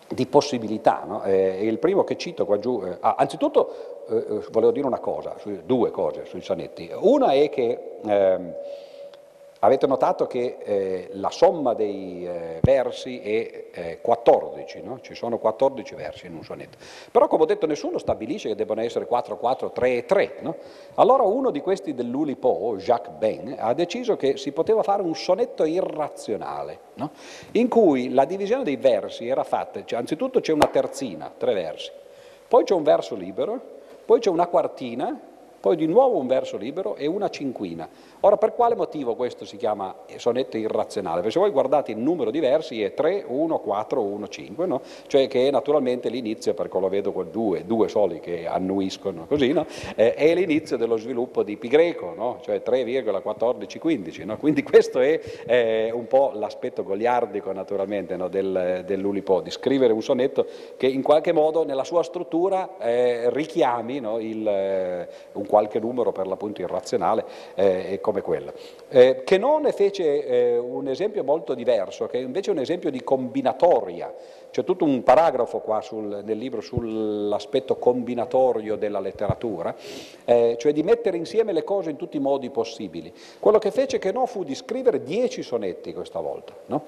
di possibilità. No? Eh, il primo che cito qua giù, eh, ah, anzitutto volevo dire una cosa, due cose sui sonetti. Una è che ehm, Avete notato che eh, la somma dei eh, versi è eh, 14, no? ci sono 14 versi in un sonetto. Però come ho detto nessuno stabilisce che debbano essere 4, 4, 3 e 3. No? Allora uno di questi dell'Ulipo, Jacques Ben, ha deciso che si poteva fare un sonetto irrazionale, no? in cui la divisione dei versi era fatta, cioè, anzitutto c'è una terzina, tre versi, poi c'è un verso libero, poi c'è una quartina poi di nuovo un verso libero e una cinquina. Ora, per quale motivo questo si chiama sonetto irrazionale? Perché se voi guardate il numero di versi è 3, 1, 4, 1, 5, no? cioè che naturalmente l'inizio, perché lo vedo con due, due soli che annuiscono così, no? eh, è l'inizio dello sviluppo di pi greco, no? cioè 3,1415. No? Quindi questo è eh, un po' l'aspetto goliardico naturalmente del, dell'Ulipo, di scrivere un sonetto che in qualche modo nella sua struttura eh, richiami il, eh, un qualche numero per l'appunto irrazionale eh, come quello. Eh, che non ne fece eh, un esempio molto diverso, che è invece un esempio di combinatoria, c'è tutto un paragrafo qua sul, nel libro sull'aspetto combinatorio della letteratura, eh, cioè di mettere insieme le cose in tutti i modi possibili. Quello che fece che no fu di scrivere dieci sonetti questa volta, no?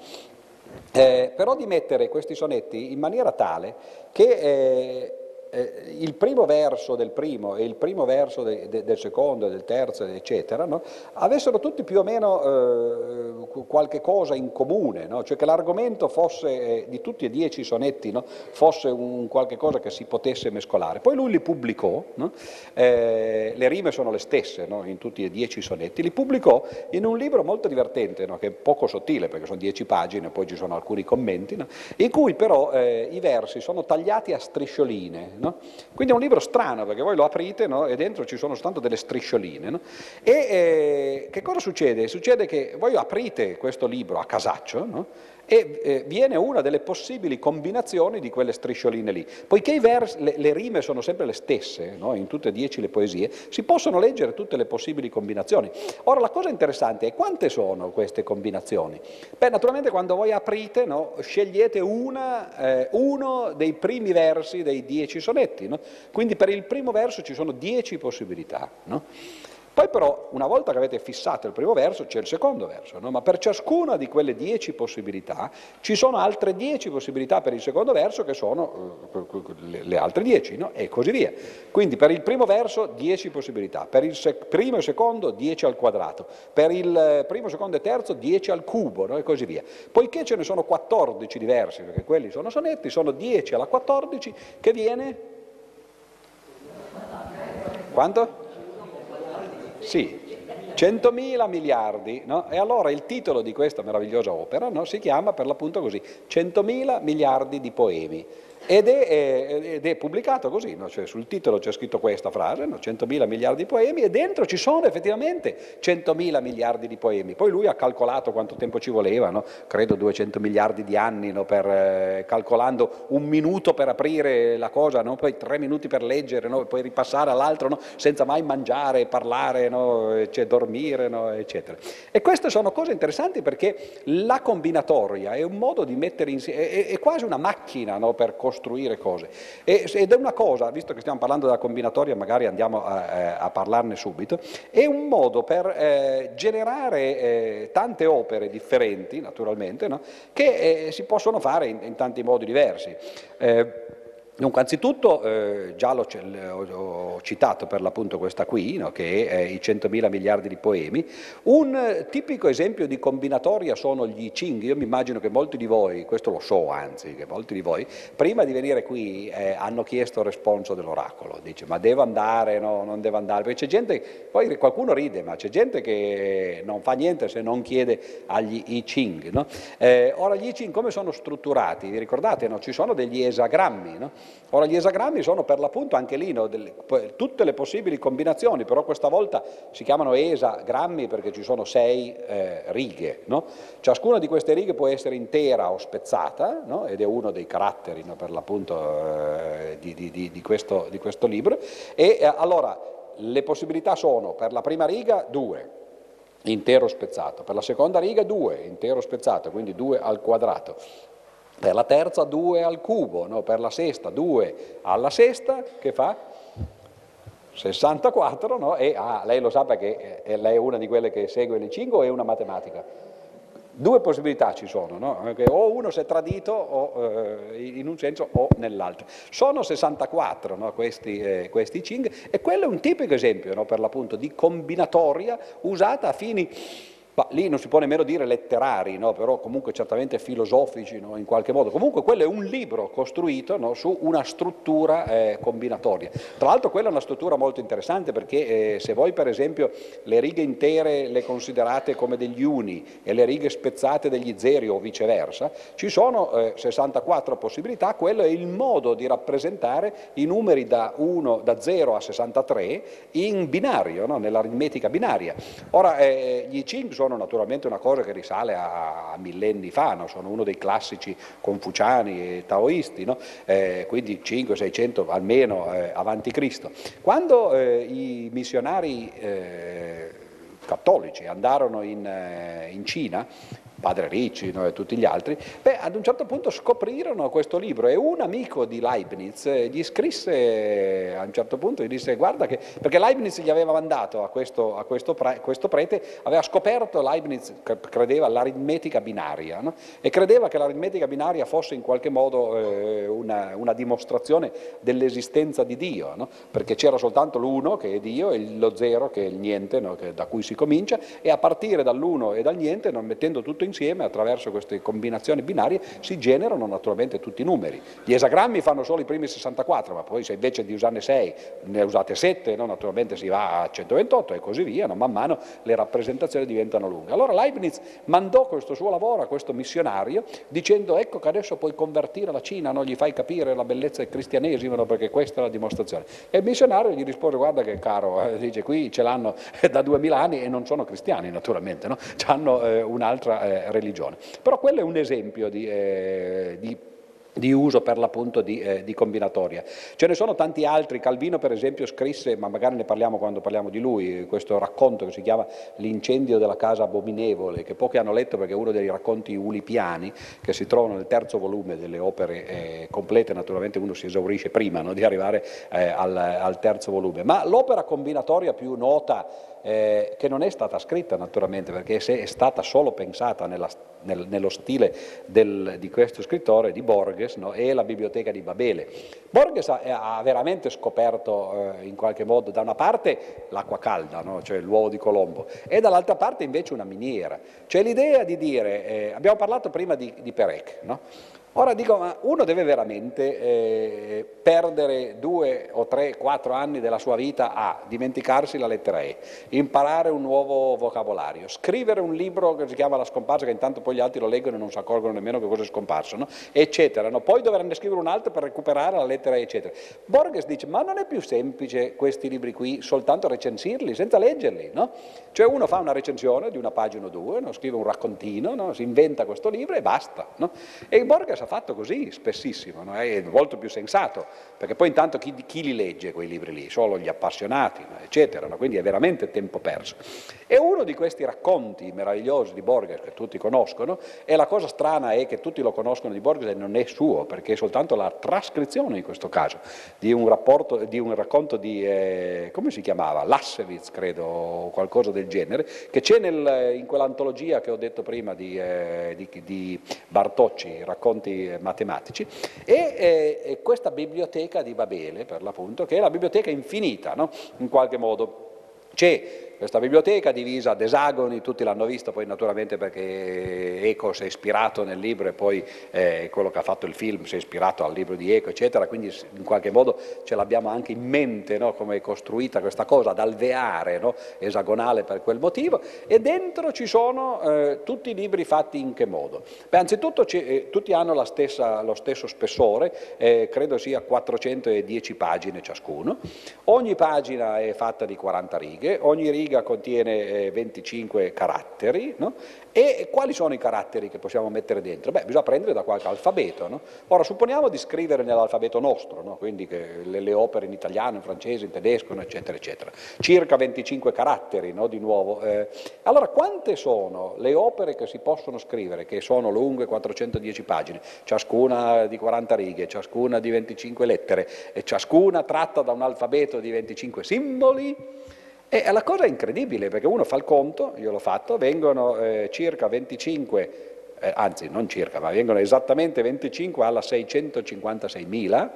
eh, però di mettere questi sonetti in maniera tale che eh, eh, il primo verso del primo e il primo verso de, de, del secondo del terzo, eccetera, no? avessero tutti più o meno eh, qualche cosa in comune, no? cioè che l'argomento fosse, eh, di tutti e dieci i sonetti, no? fosse un qualche cosa che si potesse mescolare. Poi lui li pubblicò, eh, le rime sono le stesse in tutti e dieci i sonetti, li pubblicò in un libro molto divertente, che è poco sottile perché sono dieci pagine, poi ci sono alcuni commenti, in cui però eh, i versi sono tagliati a striscioline, No? Quindi è un libro strano perché voi lo aprite no? e dentro ci sono soltanto delle striscioline. No? E eh, che cosa succede? Succede che voi aprite questo libro a casaccio e eh, viene una delle possibili combinazioni di quelle striscioline lì. Poiché vers- le, le, rime sono sempre le stesse, in tutte e dieci le poesie, si possono leggere tutte le possibili combinazioni. Ora la cosa interessante è quante sono queste combinazioni? Beh, naturalmente quando voi aprite, scegliete una, eh, uno dei primi versi dei dieci sonetti, no? quindi per il primo verso ci sono dieci possibilità. Poi però, una volta che avete fissato il primo verso, c'è il secondo verso, no? ma per ciascuna di quelle dieci possibilità ci sono altre dieci possibilità per il secondo verso che sono uh, le altre dieci, no? e così via. Quindi per il primo verso dieci possibilità, per il sec- primo e secondo dieci al quadrato, per il eh, primo, secondo e terzo dieci al cubo, no? e così via. Poiché ce ne sono 14 diversi, perché quelli sono sonetti, sono 10 alla 14, che viene... Quanto? Sì, 100.000 miliardi, no? e allora il titolo di questa meravigliosa opera no? si chiama per l'appunto così, 100.000 miliardi di poemi. Ed è, ed è, pubblicato così, no? cioè sul titolo c'è scritto questa frase, no? 100.000 miliardi di poemi, e dentro ci sono effettivamente 100.000 miliardi di poemi. Poi lui ha calcolato quanto tempo ci voleva, no? credo 200 miliardi di anni, per, eh, calcolando un minuto per aprire la cosa, poi tre minuti per leggere, poi ripassare all'altro, senza mai mangiare, parlare, cioè, dormire, eccetera. E queste sono cose interessanti perché la combinatoria è un modo di mettere insieme, è, è quasi una macchina per costruire costruire cose. ed è una cosa, visto che stiamo parlando della combinatoria, magari andiamo a, eh, a parlarne subito, è un modo per eh, generare eh, tante opere differenti, naturalmente, no? che eh, si possono fare in, in, tanti modi diversi. Dunque, anzitutto, eh, già l'ho, ho citato per l'appunto questa qui, no, che è eh, i 100.000 miliardi di poemi. Un eh, tipico esempio di combinatoria sono gli I Ching. Io mi immagino che molti di voi, questo lo so anzi, che molti di voi, prima di venire qui eh, hanno chiesto il responso dell'oracolo. Dice, ma devo andare, no, non devo andare? Perché c'è gente, poi qualcuno ride, ma c'è gente che non fa niente se non chiede agli I Ching. No? Eh, ora, gli I Ching come sono strutturati? Vi ricordate? Ci sono degli esagrammi, no? Ora gli esagrammi sono per l'appunto anche lì no, delle, tutte le possibili combinazioni, però questa volta si chiamano esagrammi perché ci sono sei eh, righe. No? Ciascuna di queste righe può essere intera o spezzata no? ed è uno dei caratteri per l'appunto eh, di, di, di, questo, di, questo, libro. E eh, allora le possibilità sono per la prima riga due, intero spezzato, per la seconda riga due, intero spezzato, quindi due al quadrato, per la terza 2 al cubo, no? per la sesta 2 alla sesta, che fa? 64, no? e ah, lei lo sa perché lei è una di quelle che segue le 5 o è una matematica? Due possibilità ci sono, no? o uno si è tradito o, eh, in un senso o nell'altro. Sono 64 no? questi, eh, questi Ching e quello è un tipico esempio per l'appunto di combinatoria usata a fini Ma lì non si può nemmeno dire letterari, no? però comunque certamente filosofici no? in qualche modo. Comunque quello è un libro costruito no? su una struttura eh, combinatoria. Tra l'altro quella è una struttura molto interessante perché eh, se voi per esempio le righe intere le considerate come degli uni e le righe spezzate degli zeri o viceversa, ci sono eh, 64 possibilità, quello è il modo di rappresentare i numeri da, 1, da 0 a 63 in binario, nell'aritmetica binaria. Ora eh, gli Ching sono naturalmente una cosa che risale a, millenni fa, no? sono uno dei classici confuciani e taoisti, no? eh, quindi 500-600 almeno eh, avanti Cristo. Quando eh, i missionari eh, cattolici andarono in, eh, in Cina, padre Ricci no, e tutti gli altri, beh, ad un certo punto scoprirono questo libro e un amico di Leibniz gli scrisse a un certo punto, gli disse guarda che, perché Leibniz gli aveva mandato a questo, a questo, pre, questo prete, aveva scoperto, Leibniz credeva all'aritmetica binaria no? e credeva che l'aritmetica binaria fosse in qualche modo eh, una, una, dimostrazione dell'esistenza di Dio, no? perché c'era soltanto l'uno che è Dio e lo zero che è il niente, che, da cui si comincia e a partire dall'uno e dal niente, mettendo tutto in insieme attraverso queste combinazioni binarie si generano naturalmente tutti i numeri. Gli esagrammi fanno solo i primi 64, ma poi se invece di usarne 6 ne usate 7, no? naturalmente si va a 128 e così via, no? man mano le rappresentazioni diventano lunghe. Allora Leibniz mandò questo suo lavoro a questo missionario dicendo ecco che adesso puoi convertire la Cina, non gli fai capire la bellezza del cristianesimo no? perché questa è la dimostrazione. E il missionario gli rispose guarda che caro, eh, dice qui ce l'hanno da 2000 anni e non sono cristiani naturalmente, no? hanno eh, un'altra eh, religione. Però quello è un esempio di, eh, di di uso per l'appunto di, eh, di, combinatoria. Ce ne sono tanti altri, Calvino per esempio scrisse, ma magari ne parliamo quando parliamo di lui, questo racconto che si chiama L'incendio della casa abominevole, che pochi hanno letto perché è uno dei racconti ulipiani che si trovano nel terzo volume delle opere eh, complete, naturalmente uno si esaurisce prima no, di arrivare eh, al, al terzo volume, ma l'opera combinatoria più nota eh, che non è stata scritta naturalmente perché se è stata solo pensata nella, nel, nello stile del, di questo scrittore, di Borges, no? è la biblioteca di Babele. Borges ha, ha veramente scoperto eh, in qualche modo da una parte l'acqua calda, no? cioè l'uovo di Colombo, e dall'altra parte invece una miniera. Cioè l'idea di dire, eh, abbiamo parlato prima di, di Perec, no? Ora dico, ma uno deve veramente eh, perdere due o tre, quattro anni della sua vita a dimenticarsi la lettera E, imparare un nuovo vocabolario, scrivere un libro che si chiama La scomparsa, che intanto poi gli altri lo leggono e non si accorgono nemmeno che cosa è scomparso, no? eccetera. No? Poi dovranno scrivere un altro per recuperare la lettera E, eccetera. Borges dice, ma non è più semplice questi libri qui soltanto recensirli, senza leggerli, no? Cioè uno fa una recensione di una pagina o due, no? scrive un raccontino, si inventa questo libro e basta. E Borges ha fatto così spessissimo, no? è molto più sensato, perché poi intanto chi, chi, li legge quei libri lì? Solo gli appassionati, eccetera, no? quindi è veramente tempo perso. E uno di questi racconti meravigliosi di Borges che tutti conoscono, e la cosa strana è che tutti lo conoscono di Borges e non è suo, perché è soltanto la trascrizione in questo caso di un, rapporto, di un racconto di, eh, come si chiamava? Lassewitz, credo, o qualcosa del genere, che c'è nel, in quell'antologia che ho detto prima di, eh, di, di Bartocci, racconti eh, matematici, e eh, questa biblioteca di Babele, per l'appunto, che è la biblioteca infinita, no? in qualche modo. C'è questa biblioteca divisa ad esagoni, tutti l'hanno vista poi naturalmente perché Eco si è ispirato nel libro e poi eh, quello che ha fatto il film si è ispirato al libro di Eco, eccetera, quindi in qualche modo ce l'abbiamo anche in mente no? come è costruita questa cosa ad alveare, no? esagonale per quel motivo, e dentro ci sono eh, tutti i libri fatti in che modo? Beh, anzitutto eh, tutti hanno stessa, lo stesso spessore, eh, credo sia 410 pagine ciascuno, ogni pagina è fatta di 40 righe, ogni riga riga contiene 25 eh, caratteri, no? e quali sono i caratteri che possiamo mettere dentro? Beh, bisogna prendere da qualche alfabeto. No? Ora, supponiamo di scrivere nell'alfabeto nostro, no? quindi le, le, opere in italiano, in francese, in tedesco, eccetera, eccetera. Circa 25 caratteri, di nuovo. Eh, allora, quante sono le opere che si possono scrivere, che sono lunghe 410 pagine, ciascuna di 40 righe, ciascuna di 25 lettere, e ciascuna tratta da un alfabeto di 25 simboli? E la cosa è incredibile perché uno fa il conto, io l'ho fatto, vengono eh, circa 25, eh, anzi non circa, ma vengono esattamente 25 alla 656.000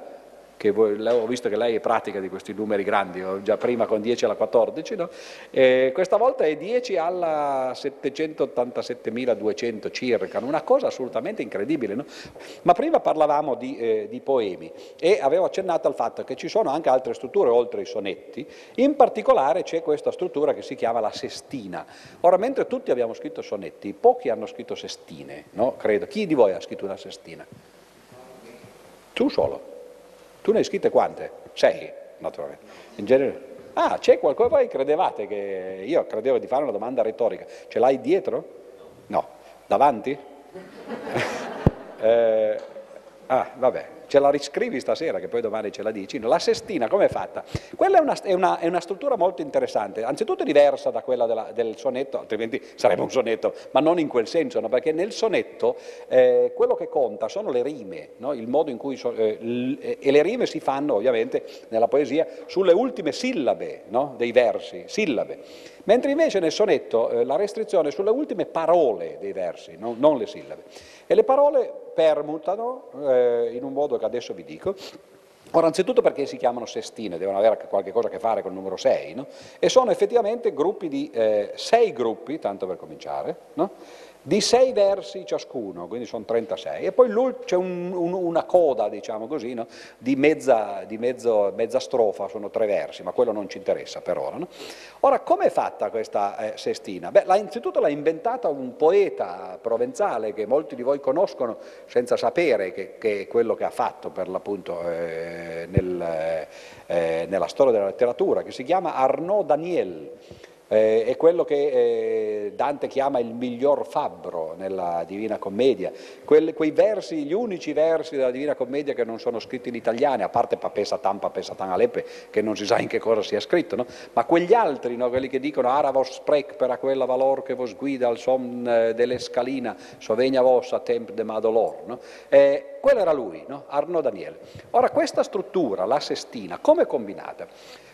che ho visto che lei è pratica di questi numeri grandi, già prima con 10 alla 14, no? questa volta è 10 alla 787.200 circa, una cosa assolutamente incredibile. No? Ma prima parlavamo di, eh, di, poemi e avevo accennato al fatto che ci sono anche altre strutture oltre i sonetti, in particolare c'è questa struttura che si chiama la sestina. Ora, mentre tutti abbiamo scritto sonetti, pochi hanno scritto sestine, no? credo. Chi di voi ha scritto una sestina? Tu solo. Tu ne hai scritte quante? Sei, naturalmente. In genere... Ah, c'è qualcosa, voi credevate che... Io credevo di fare una domanda retorica. Ce l'hai dietro? No. Davanti? eh, ah, vabbè, ce la riscrivi stasera che poi domani ce la dici. La sestina come è fatta? Quella è una, è, una, è una, struttura molto interessante, anzitutto diversa da quella della, del sonetto, altrimenti sarebbe un sonetto, ma non in quel senso, no? perché nel sonetto eh, quello che conta sono le rime, no? il modo in cui so, eh, l, eh, e le rime si fanno ovviamente nella poesia sulle ultime sillabe dei versi, sillabe. Mentre invece nel sonetto eh, la restrizione è sulle ultime parole dei versi, non le sillabe. E le parole permutano eh, in un modo che adesso vi dico. Ora, anzitutto perché si chiamano sestine, devono avere qualche cosa a che fare con il numero 6, no? e sono effettivamente gruppi di eh, gruppi, tanto per cominciare, no? Di sei versi ciascuno, quindi sono 36, e poi c'è un, un, una coda, diciamo così, no? di, mezza, di mezzo, mezza, strofa, sono tre versi, ma quello non ci interessa per ora. No? Ora, come è fatta questa eh, sestina? Beh, innanzitutto l'ha inventata un poeta provenzale che molti di voi conoscono senza sapere che, che è quello che ha fatto per l'appunto eh, nel, eh, nella storia della letteratura, che si chiama Arnaud Daniel eh, è quello che eh, Dante chiama il miglior fabbro nella Divina Commedia, Quelle, quei versi, gli unici versi della Divina Commedia che non sono scritti in italiano, a parte Papè Satan, Papè Satan Aleppe, che non si sa in che cosa sia scritto, no? ma quegli altri, no? quelli che dicono Ara vos sprec per quella valor che vos guida al son eh, delle scalina, sovegna vos a temp de madolor, no? eh, quello era lui, no? Arno Daniele. Ora questa struttura, la sestina, come combinata?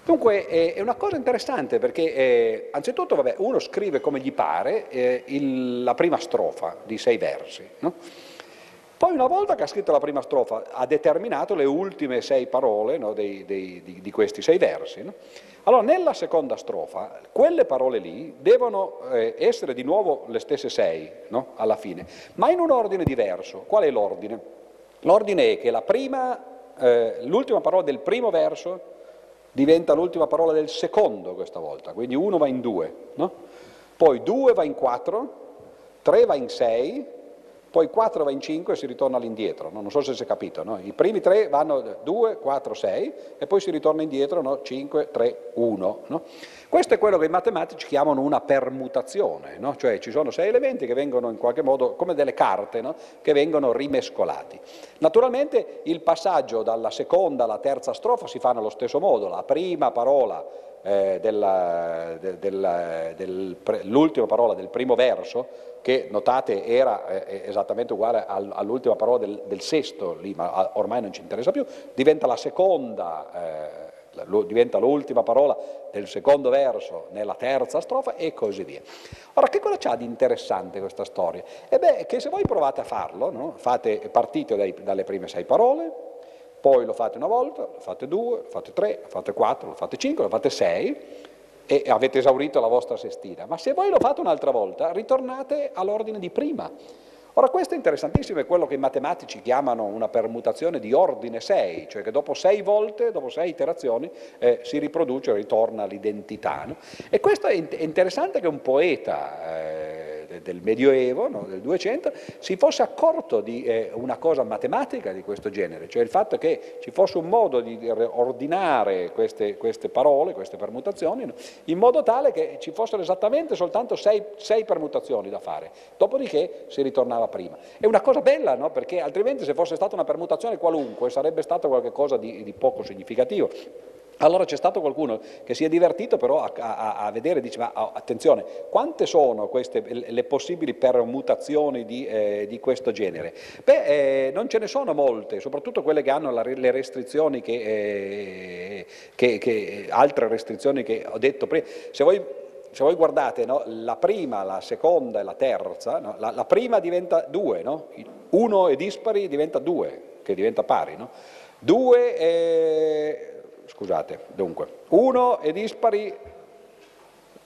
Dunque è una cosa interessante perché eh, anzitutto vabbè, uno scrive come gli pare eh, il, la prima strofa di sei versi, no? poi una volta che ha scritto la prima strofa ha determinato le ultime sei parole no, dei, dei, di, di, questi sei versi. No? Allora nella seconda strofa quelle parole lì devono eh, essere di nuovo le stesse sei alla fine, ma in un ordine diverso. Qual è l'ordine? L'ordine è che eh, l'ultima parola del primo verso diventa l'ultima parola del secondo questa volta, quindi uno va in due, no? poi due va in quattro, tre va in sei, poi 4 va in 5 e si ritorna all'indietro, no? non so se si è capito, no? i primi tre vanno 2, 4, 6 e poi si ritorna indietro no? 5, 3, 1. Questo è quello che i matematici chiamano una permutazione, cioè ci sono sei elementi che vengono in qualche modo come delle carte che vengono rimescolati. Naturalmente il passaggio dalla seconda alla terza strofa si fa nello stesso modo, la prima parola eh, dell'ultima parola del primo verso che notate era eh, esattamente uguale al, all'ultima parola del, del, sesto, lì, ma ormai non ci interessa più, diventa la seconda, eh, diventa l'ultima parola del secondo verso nella terza strofa e così via. Ora, che cosa c'ha di interessante questa storia? E beh, che se voi provate a farlo, no? fate, partite dai, dalle prime sei parole, poi lo fate una volta, lo fate due, lo fate tre, lo fate quattro, lo fate cinque, lo fate sei, e avete esaurito la vostra sestina, ma se voi lo fate un'altra volta, ritornate all'ordine di prima. Ora questo è interessantissimo, è quello che i matematici chiamano una permutazione di ordine 6, cioè che dopo sei volte, dopo sei iterazioni, eh, si riproduce, ritorna l'identità. No? E questo è, interessante che un poeta... Eh, del Medioevo, no, del 200, si fosse accorto di eh, una cosa matematica di questo genere, cioè il fatto che ci fosse un modo di ordinare queste, queste parole, queste permutazioni, no, in modo tale che ci fossero esattamente soltanto sei, sei, permutazioni da fare, dopodiché si ritornava prima. È una cosa bella, no? perché altrimenti se fosse stata una permutazione qualunque sarebbe stato qualcosa di, di poco significativo. Allora c'è stato qualcuno che si è divertito però a, a, a vedere, dice ma oh, attenzione, quante sono queste, le possibili permutazioni di, eh, di questo genere? Beh, eh, non ce ne sono molte, soprattutto quelle che hanno la, le restrizioni che, eh, che, che, altre restrizioni che ho detto prima. Se voi, se voi guardate no, la prima, la seconda e la terza, no, la, la, prima diventa due, no? uno è dispari diventa due, che diventa pari? 2 è... scusate, dunque, 1 è dispari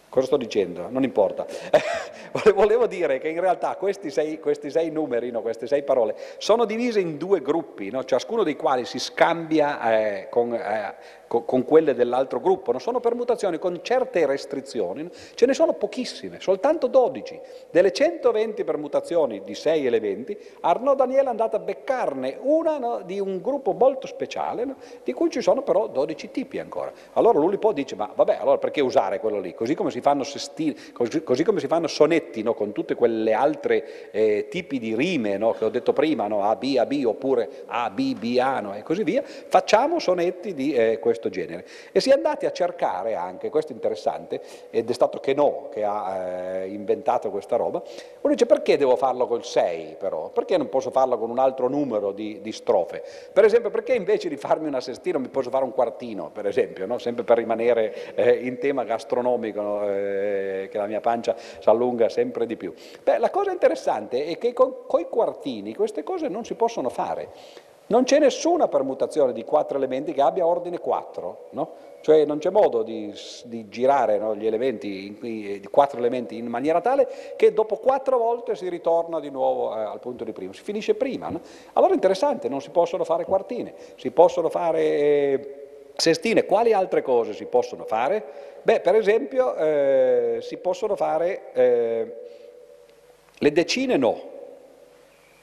Cosa sto dicendo? Non importa. Volevo dire che in realtà questi sei, questi sei numeri, no, queste sei parole, sono divise in due gruppi, no? ciascuno dei quali si scambia eh, con, eh, con, quelle dell'altro gruppo. Non sono permutazioni con certe restrizioni, no? ce ne sono pochissime, soltanto 12. Delle 120 permutazioni di 6 elementi, Arnaud Daniele è andato a beccarne una di un gruppo molto speciale, di cui ci sono però 12 tipi ancora. Allora può dice, ma vabbè, allora perché usare quello lì? Così come si fanno, sestini, così, così come si fanno sonetti no? con tutte quelle altre eh, tipi di rime no? che ho detto prima, no? A, B, A, B oppure A, B, B, A no? e così via, facciamo sonetti di eh, questo genere. E si è andati a cercare anche, questo è interessante, ed è stato Chenot che ha eh, inventato questa roba, uno dice perché devo farlo col 6 però? Perché non posso farlo con un altro numero di, di strofe? Per esempio perché invece di farmi una sestina mi posso fare un quartino, per esempio, sempre per rimanere eh, in tema gastronomico, eh, che la mia pancia si allunga sempre di più. Beh, la cosa interessante è che con i quartini queste cose non si possono fare. Non c'è nessuna permutazione di quattro elementi che abbia ordine 4, no? cioè non c'è modo di, di girare no, gli elementi, i quattro elementi in maniera tale che dopo quattro volte si ritorna di nuovo eh, al punto di prima, si finisce prima. No? Allora è interessante, non si possono fare quartine, si possono fare... Eh, Sestine, quali altre cose si possono fare? Beh, per esempio, eh, si possono fare eh, le decine no,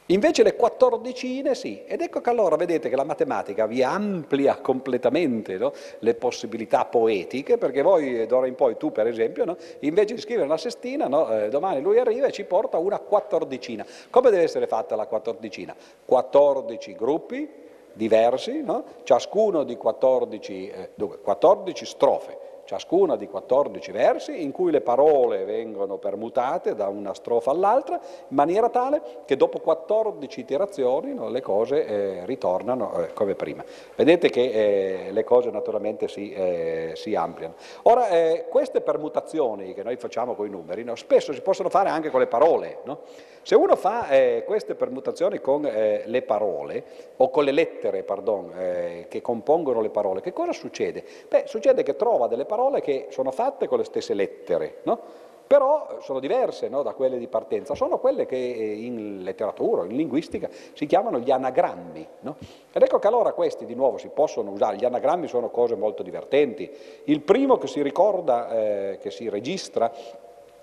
invece le quattordicine sì. Ed ecco che allora vedete che la matematica vi amplia completamente no? le possibilità poetiche, perché voi d'ora in poi, tu per esempio, no? invece di scrivere una sestina, no? eh, domani lui arriva e ci porta una quattordicina. Come deve essere fatta la quattordicina? 14 gruppi, diversi, no? ciascuno di 14, eh, 14 strofe, ciascuna di 14 versi in cui le parole vengono permutate da una strofa all'altra in maniera tale che dopo 14 iterazioni no, le cose eh, ritornano eh, come prima. Vedete che eh, le cose naturalmente si, eh, si ampliano. Ora, eh, queste permutazioni che noi facciamo con i numeri no, spesso si possono fare anche con le parole. No? Se uno fa eh, queste permutazioni con le parole o con le lettere, pardon, che compongono le parole, che cosa succede? Beh, succede che trova delle parole parole che sono fatte con le stesse lettere, no? però sono diverse no, da quelle di partenza, sono quelle che in letteratura, in linguistica si chiamano gli anagrammi. No? Ed ecco che allora questi di nuovo si possono usare, gli anagrammi sono cose molto divertenti. Il primo che si ricorda, eh, che si registra,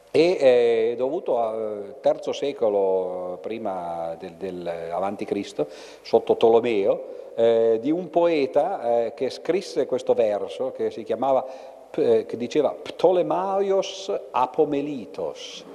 è eh, dovuto al terzo secolo prima del, del avanti Cristo, sotto Tolomeo, eh, di un poeta eh, che scrisse questo verso che si chiamava eh, che diceva Ptolemaios apomelitos,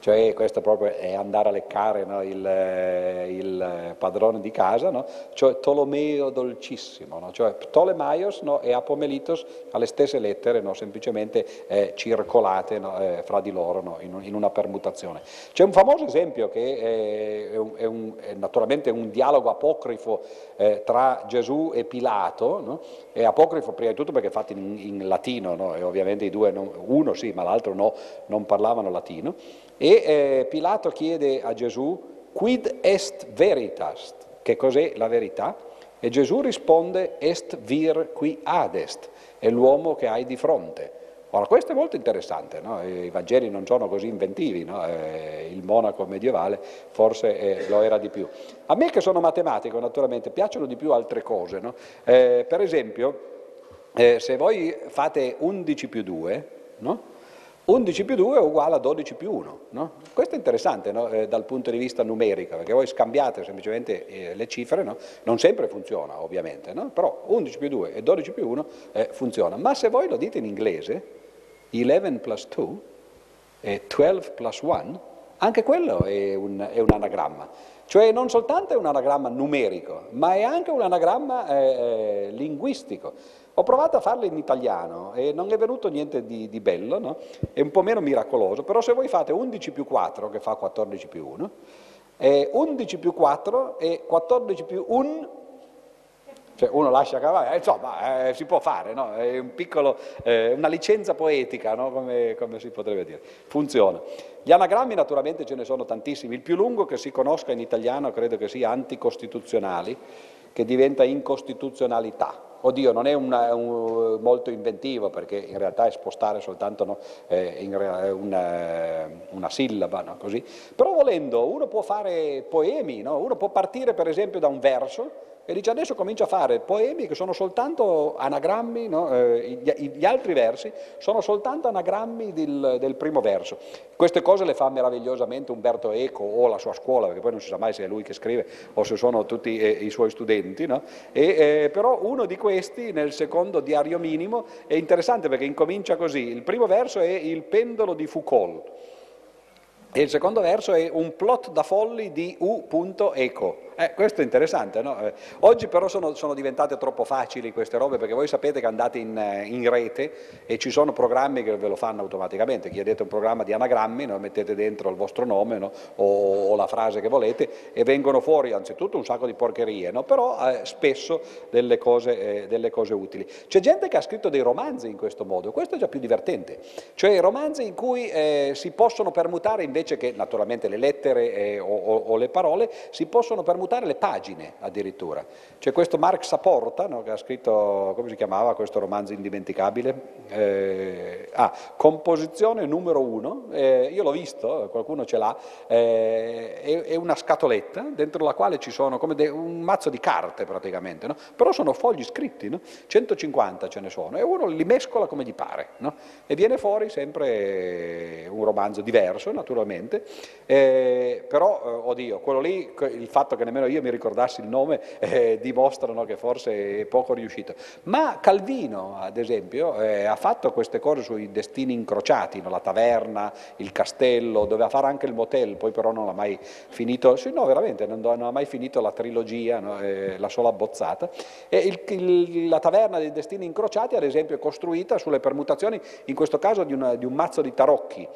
cioè questo proprio è andare a leccare no, il, eh, il, padrone di casa, no? cioè Tolomeo dolcissimo, no? cioè Ptolemaios e Apomelitos alle stesse lettere, semplicemente eh, circolate eh, fra di loro in, in, una permutazione. C'è un famoso esempio che è, un, è, un, è naturalmente un dialogo apocrifo eh, tra Gesù e Pilato, è apocrifo prima di tutto perché è fatto in, in latino, e ovviamente i due, non, uno sì ma l'altro no, non parlavano latino, e eh, Pilato chiede a Gesù, quid est veritas, che cos'è la verità? E Gesù risponde, est vir qui adest, è l'uomo che hai di fronte. Ora, questo è molto interessante, no? i Vangeli non sono così inventivi, no? eh, il monaco medievale forse eh, lo era di più. A me che sono matematico, naturalmente, piacciono di più altre cose. No? Eh, per esempio, eh, se voi fate 11 più 2, no? 11 più 2 è uguale a 12 più 1. No? Questo è interessante no? eh, dal punto di vista numerico, perché voi scambiate semplicemente eh, le cifre, no? non sempre funziona ovviamente, però 11 più 2 e 12 più 1 eh, funziona. Ma se voi lo dite in inglese, 11 plus 2 e 12 plus 1, anche quello è un, è un anagramma. Cioè non soltanto è un anagramma numerico, ma è anche un anagramma eh, eh linguistico. Ho provato a farlo in italiano e non è venuto niente di, di bello, no? è un po' meno miracoloso, però se voi fate 11 più 4, che fa 14 più 1, eh, 11 più 4 e 14 più 1 cioè uno lascia cavare, insomma eh, si può fare, no? è un piccolo, eh, una licenza poetica, no? come, come, si potrebbe dire, funziona. Gli anagrammi naturalmente ce ne sono tantissimi, il più lungo che si conosca in italiano credo che sia anticostituzionali, che diventa incostituzionalità. Oddio, non è una, un, molto inventivo perché in realtà è spostare soltanto no, eh, una, una, sillaba, no, così. però volendo uno può fare poemi, no? uno può partire per esempio da un verso e dice adesso comincia a fare poemi che sono soltanto anagrammi, no? eh, gli, gli, altri versi sono soltanto anagrammi del, del, primo verso. Queste cose le fa meravigliosamente Umberto Eco o la sua scuola, perché poi non si sa mai se è lui che scrive o se sono tutti eh, i suoi studenti, no? e, eh, però uno di questi nel secondo diario minimo è interessante perché incomincia così, il primo verso è il pendolo di Foucault e il secondo verso è un plot da folli di U.eco. Eh, questo è interessante, no? eh, oggi però sono, sono, diventate troppo facili queste robe perché voi sapete che andate in, eh, in, rete e ci sono programmi che ve lo fanno automaticamente, chiedete un programma di anagrammi, no? mettete dentro il vostro nome no? o, o, la frase che volete e vengono fuori anzitutto un sacco di porcherie, però eh, spesso delle cose, eh, delle cose utili. C'è gente che ha scritto dei romanzi in questo modo, questo è già più divertente, cioè romanzi in cui si possono permutare invece che naturalmente le lettere o, o, o le parole, si possono permutare mutare le pagine addirittura. C'è questo Mark Saporta, no, che ha scritto, come si chiamava questo romanzo indimenticabile? Eh, ah, Composizione numero uno, eh, io l'ho visto, qualcuno ce l'ha, eh, è, è, una scatoletta dentro la quale ci sono come un mazzo di carte praticamente, no? però sono fogli scritti, no? 150 ce ne sono, e uno li mescola come gli pare, e viene fuori sempre un romanzo diverso naturalmente, eh, però, eh, oddio, quello lì, il fatto che nemmeno io mi ricordassi il nome, eh, dimostrano che forse è poco riuscito. Ma Calvino, ad esempio, eh, ha fatto queste cose sui destini incrociati, no? la taverna, il castello, doveva fare anche il motel, poi però non ha mai finito, sì, no veramente, non, non ha mai finito la trilogia, no? eh, la sola abbozzata. E il, il, la taverna dei destini incrociati, ad esempio, è costruita sulle permutazioni, in questo caso di, una, di un mazzo di tarocchi,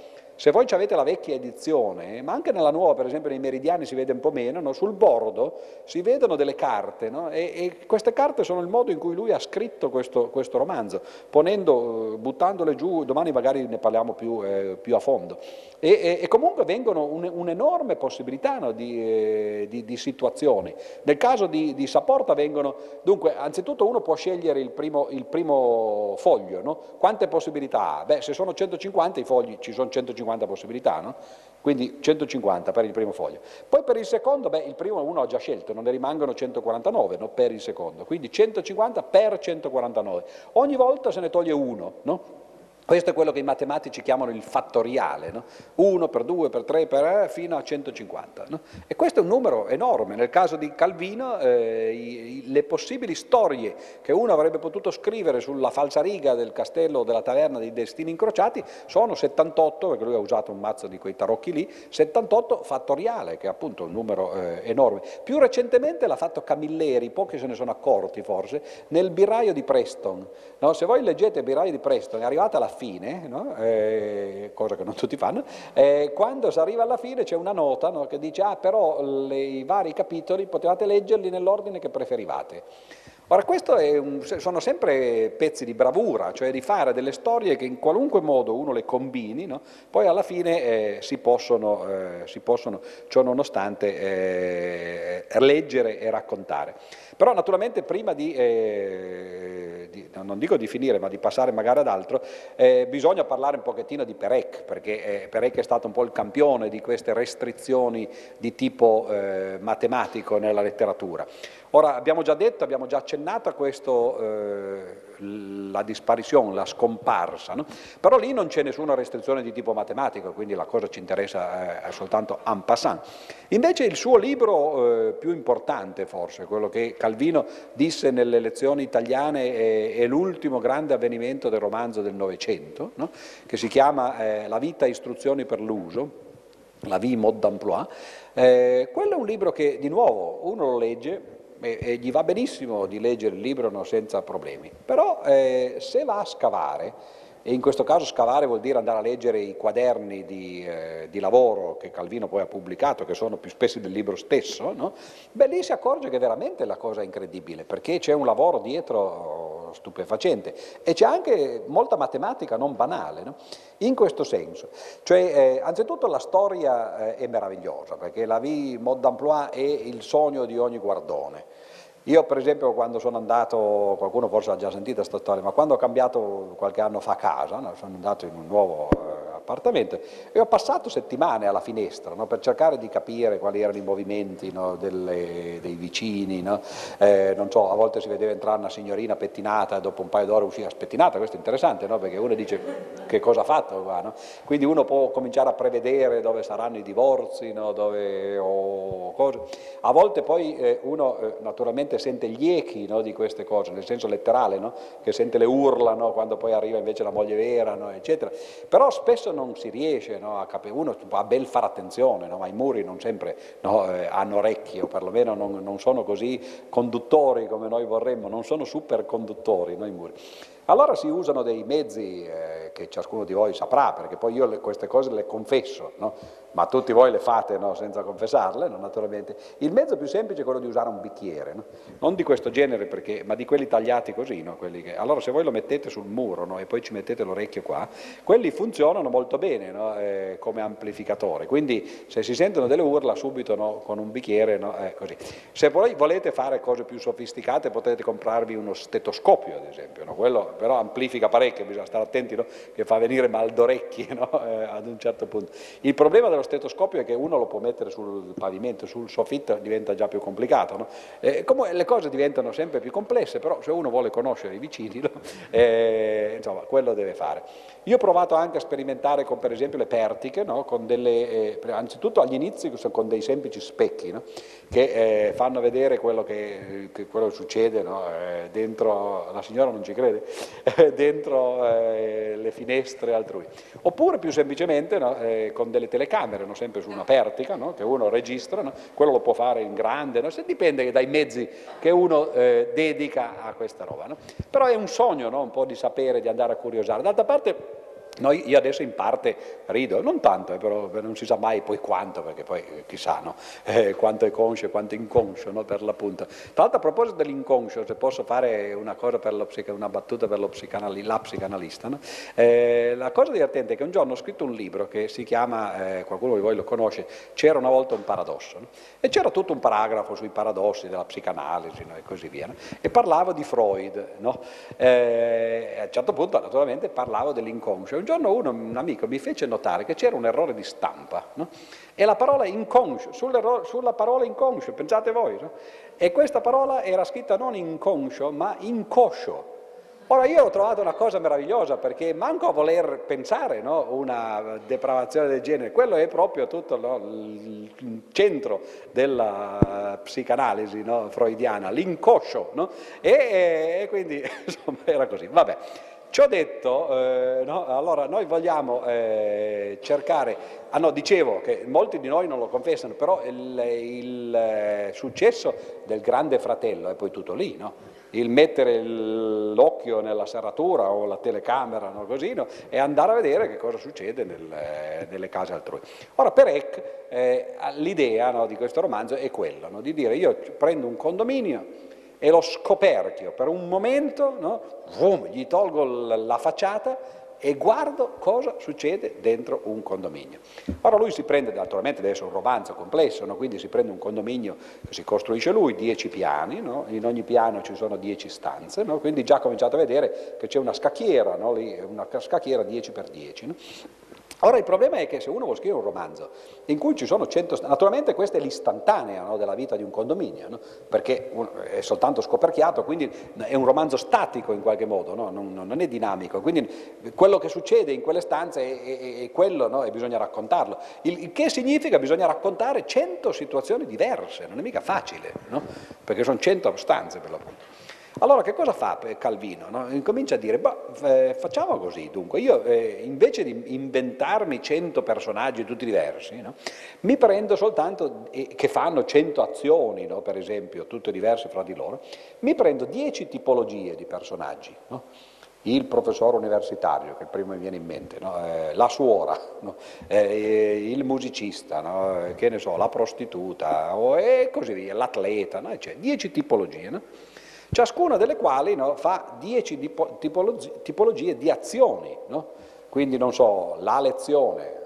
se voi avete la vecchia edizione, ma anche nella nuova, per esempio nei meridiani si vede un po' meno, no? sul bordo si vedono delle carte no? e, e, queste carte sono il modo in cui lui ha scritto questo, questo romanzo, ponendo, buttandole giù, domani magari ne parliamo più, eh, più a fondo. E, e, e, comunque vengono un, un'enorme possibilità no? di, eh, di, di, situazioni. Nel caso di, di, Saporta vengono, dunque, anzitutto uno può scegliere il primo, il primo foglio, quante possibilità ha? Beh, se sono 150 i fogli, ci sono 150 150 possibilità, no? quindi 150 per il primo foglio. Poi per il secondo, beh, il primo uno ha già scelto, non ne rimangono 149 no? per il secondo, quindi 150 per 149. Ogni volta se ne toglie uno, no? Questo è quello che i matematici chiamano il fattoriale, no? 1 per 2 per 3 per eh, fino a 150. No? E questo è un numero enorme. Nel caso di Calvino eh, i, le possibili storie che uno avrebbe potuto scrivere sulla falsariga del castello o della taverna dei destini incrociati sono 78, perché lui ha usato un mazzo di quei tarocchi lì, 78 fattoriale, che è appunto un numero eh, enorme. Più recentemente l'ha fatto Camilleri, pochi se ne sono accorti forse, nel Biraio di Preston. No? Se voi leggete il Biraio di Preston, è arrivata la fine, no? eh, cosa che non tutti fanno, eh, quando si arriva alla fine c'è una nota no? che dice ah però le, i vari capitoli potevate leggerli nell'ordine che preferivate. Ora, questo un, sono sempre pezzi di bravura, cioè di fare delle storie che in qualunque modo uno le combini, no? poi alla fine eh, si, possono, eh, si, possono, ciò nonostante, eh, leggere e raccontare. Però naturalmente prima di, eh, di, non dico di finire, ma di passare magari ad altro, eh, bisogna parlare un pochettino di Perec, perché eh, Perec è stato un po' il campione di queste restrizioni di tipo matematico nella letteratura. Ora, abbiamo già detto, abbiamo già accennato a questo, eh, la disparizione, la scomparsa, no? però lì non c'è nessuna restrizione di tipo matematico, quindi la cosa ci interessa eh, soltanto en passant. Invece il suo libro eh, più importante, forse, quello che Calvino disse nelle lezioni italiane, è, è l'ultimo grande avvenimento del romanzo del Novecento, no? che si chiama eh, La vita istruzioni per l'uso, la vie mode d'emploi, eh, quello è un libro che di nuovo uno lo legge e, gli va benissimo di leggere il libro senza problemi, però eh, se va a scavare, e in questo caso scavare vuol dire andare a leggere i quaderni di, eh, di, lavoro che Calvino poi ha pubblicato, che sono più spessi del libro stesso, no? beh lì si accorge che veramente la cosa è incredibile, perché c'è un lavoro dietro stupefacente e c'è anche molta matematica non banale, no? in questo senso. Cioè, eh, anzitutto la storia eh, è meravigliosa, perché la vie mode d'emploi è il sogno di ogni guardone. Io per esempio quando sono andato, qualcuno forse ha già sentito questa storia, ma quando ho cambiato qualche anno fa casa, no, sono andato in un nuovo eh, appartamento e ho passato settimane alla finestra no, per cercare di capire quali erano i movimenti no, delle, dei vicini, eh, non so, a volte si vedeva entrare una signorina pettinata e dopo un paio d'ore usciva spettinata, questo è interessante perché uno dice che cosa ha fatto qua, quindi uno può cominciare a prevedere dove saranno i divorzi, dove, o cose. A volte poi eh, uno eh, naturalmente sente gli echi di queste cose, nel senso letterale, che sente le urla quando poi arriva invece la moglie vera, eccetera. Però spesso non si riesce no, a capire, uno ha ben fare attenzione, no, ma i muri non sempre no, eh, hanno orecchie o perlomeno non, non, sono così conduttori come noi vorremmo, non sono superconduttori i muri. Allora si usano dei mezzi eh, che ciascuno di voi saprà, perché poi io le, queste cose le confesso, no? ma tutti voi le fate no? senza confessarle, no? naturalmente. Il mezzo più semplice è quello di usare un bicchiere, non di questo genere, perché, ma di quelli tagliati così. Che... Allora se voi lo mettete sul muro e poi ci mettete l'orecchio qua, quelli funzionano molto bene eh, come amplificatore, quindi se si sentono delle urla subito con un bicchiere, eh, così. Se voi volete fare cose più sofisticate potete comprarvi uno stetoscopio, ad esempio, quello però amplifica parecchio, bisogna stare attenti, no? che fa venire mal d'orecchie no? eh, ad un certo punto. Il problema dello stetoscopio è che uno lo può mettere sul pavimento, sul soffitto diventa già più complicato. No? Eh, come le cose diventano sempre più complesse, però se uno vuole conoscere i vicini, eh, insomma, quello deve fare. Io ho provato anche a sperimentare con per esempio le pertiche, con delle, eh, anzitutto agli inizi con dei semplici specchi, che eh, fanno vedere quello che, che, quello succede eh, dentro, la signora non ci crede, dentro eh, le finestre altrui. Oppure più semplicemente no, eh, con delle telecamere, no, sempre su una pertica, no, che uno registra, quello lo può fare in grande, se dipende dai mezzi che uno eh, dedica a questa roba. Però è un sogno un po' di sapere, di andare a curiosare. D'altra parte noi, io adesso in parte rido, non tanto, eh, però non si sa mai poi quanto, perché poi eh, chissà no? eh, quanto è conscio e quanto è inconscio no? per l'appunto. Tra l'altro a proposito dell'inconscio, se posso fare una, una battuta per psicanali, la psicanalista, no? eh, la cosa divertente è che un giorno ho scritto un libro che si chiama, eh, qualcuno di voi lo conosce, C'era una volta un paradosso, e c'era tutto un paragrafo sui paradossi della psicanalisi e così via, e parlavo di Freud, a un certo punto naturalmente parlavo dell'inconscio un giorno uno, un amico mi fece notare che c'era un errore di stampa no? e la parola inconscio, sulla parola inconscio, pensate voi, no? e questa parola era scritta non inconscio ma incoscio. Ora io ho trovato una cosa meravigliosa perché manco a voler pensare no, una depravazione del genere, quello è proprio tutto no, il centro della psicanalisi no, freudiana, l'incoscio, e, e, quindi insomma era così. Vabbè. Ciò detto, eh, no, allora noi vogliamo eh, cercare, ah no, dicevo che molti di noi non lo confessano, però il, il eh, successo del grande fratello è poi tutto lì, no? il mettere l'occhio nella serratura o la telecamera no, così, no? e andare a vedere che cosa succede nel, eh, nelle case altrui. Ora per Eck eh, l'idea di questo romanzo è quella, di dire io prendo un condominio, e lo scoperchio per un momento, no? Vum, gli tolgo la facciata e guardo cosa succede dentro un condominio. Ora lui si prende, naturalmente deve essere un romanzo complesso, no? quindi si prende un condominio che si costruisce lui, dieci piani, no? in ogni piano ci sono dieci stanze, no? quindi già cominciate a vedere che c'è una scacchiera, lì, una scacchiera 10 per 10. Ora il problema è che se uno vuole scrivere un romanzo in cui ci sono 100... Naturalmente questa è l'istantanea no, della vita di un condominio, no? perché è soltanto scoperchiato, quindi è un romanzo statico in qualche modo, no? non, non, è dinamico. Quindi quello che succede in quelle stanze è, è, è quello e bisogna raccontarlo. Il, il, che significa che bisogna raccontare 100 situazioni diverse, non è mica facile, perché sono 100 stanze per l'appunto. Allora che cosa fa Calvino? No? Incomincia a dire, eh, facciamo così, dunque, io eh, invece di inventarmi cento personaggi tutti diversi, no? mi prendo soltanto, eh, che fanno cento azioni, no? per esempio, tutte diverse fra di loro, mi prendo dieci tipologie di personaggi. Il professore universitario, che prima mi viene in mente, eh, la suora, eh, il musicista, che ne so, la prostituta e così via, l'atleta, cioè, dieci tipologie ciascuna delle quali no, fa dieci tipologie, tipologie di azioni. No? Quindi, non so, la lezione,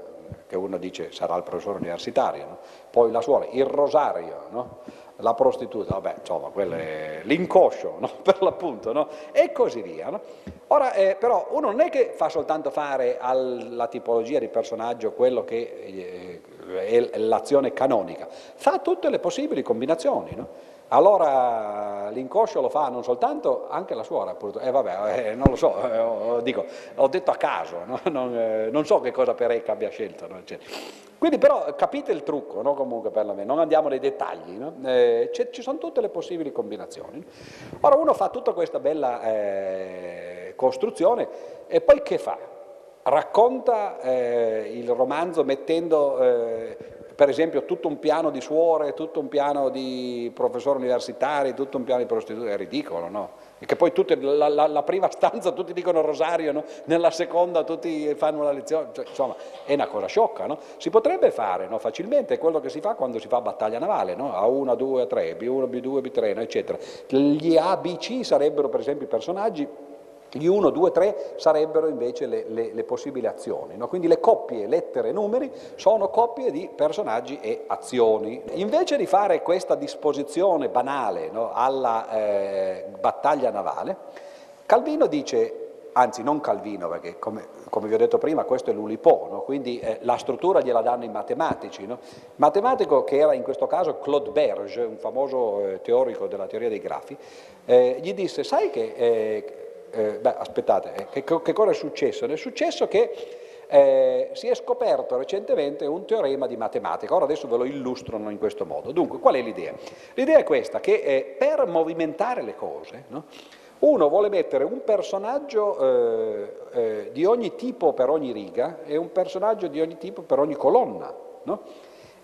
che uno dice sarà il professore universitario, no? poi la suora, il rosario, la prostituta, vabbè, insomma, l'inconscio, no? per l'appunto, no? e così via. No? Ora, eh, però, uno non è che fa soltanto fare alla tipologia di personaggio quello che eh, è l'azione canonica, fa tutte le possibili combinazioni. Allora l'inconscio lo fa non soltanto anche la suora, eh vabbè, eh, non lo so, eh, dico, ho detto a caso, no? non, eh, non, so che cosa Perecca abbia scelto. No? Cioè, quindi però capite il trucco, no? comunque per non andiamo nei dettagli, eh, ci sono tutte le possibili combinazioni. Ora uno fa tutta questa bella eh, costruzione e poi che fa? Racconta il romanzo mettendo per esempio tutto un piano di suore, tutto un piano di professori universitari, tutto un piano di prostitute, è ridicolo, no? E che poi tutte, la, la, la, prima stanza tutti dicono rosario, no? nella seconda tutti fanno la lezione, cioè, insomma è una cosa sciocca, no? Si potrebbe fare no? facilmente, è quello che si fa quando si fa battaglia navale, no? A1, A2, A3, B1, B2, B3, eccetera. Gli A, B, C sarebbero per esempio i personaggi gli 1, 2, 3 sarebbero invece le, le, le possibili azioni. No? Quindi le coppie lettere e numeri sono coppie di personaggi e azioni. Invece di fare questa disposizione banale no? alla eh, battaglia navale, Calvino dice anzi non Calvino, perché come, come, vi ho detto prima questo è l'Ulipo, no? quindi eh, la struttura gliela danno i matematici. No? Matematico che era in questo caso Claude Berge, un famoso eh, teorico della teoria dei grafi, eh, gli disse, sai che eh, eh, beh, aspettate, eh, che, che, cosa è successo? È successo che eh, si è scoperto recentemente un teorema di matematica, ora adesso ve lo illustrano in questo modo. Dunque, qual è l'idea? L'idea è questa, che eh, per movimentare le cose, no, uno vuole mettere un personaggio eh, di ogni tipo per ogni riga e un personaggio di ogni tipo per ogni colonna. No?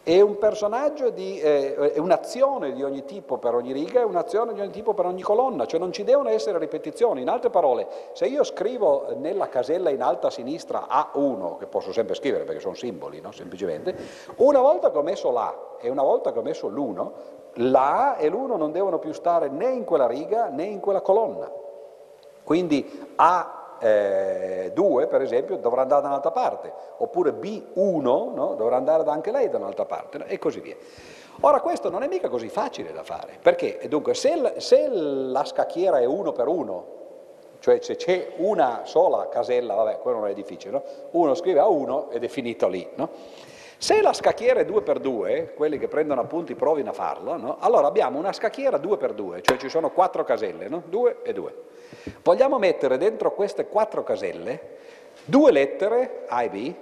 È un personaggio di, eh, è un'azione di ogni tipo per ogni riga e un'azione di ogni tipo per ogni colonna, cioè non ci devono essere ripetizioni. In altre parole, se io scrivo nella casella in alto a sinistra A1, che posso sempre scrivere perché sono simboli, no? semplicemente, una volta che ho messo l'A e una volta che ho messo l'1, l'A e l'1 non devono più stare né in quella riga né in quella colonna. Quindi A eh, 2 per esempio dovrà andare da un'altra parte, oppure B1 no? dovrà andare anche lei da un'altra parte no? e così via. Ora questo non è mica così facile da fare, perché dunque se, se la scacchiera è uno per uno, cioè se c'è una sola casella, vabbè, quello non è difficile, no? uno scrive a uno ed è finito lì. No? Se la scacchiera è 2x2, quelli che prendono appunti provino a farlo, no? allora abbiamo una scacchiera 2x2, cioè ci sono quattro caselle, 2 e 2. Vogliamo mettere dentro queste quattro caselle due lettere A e B,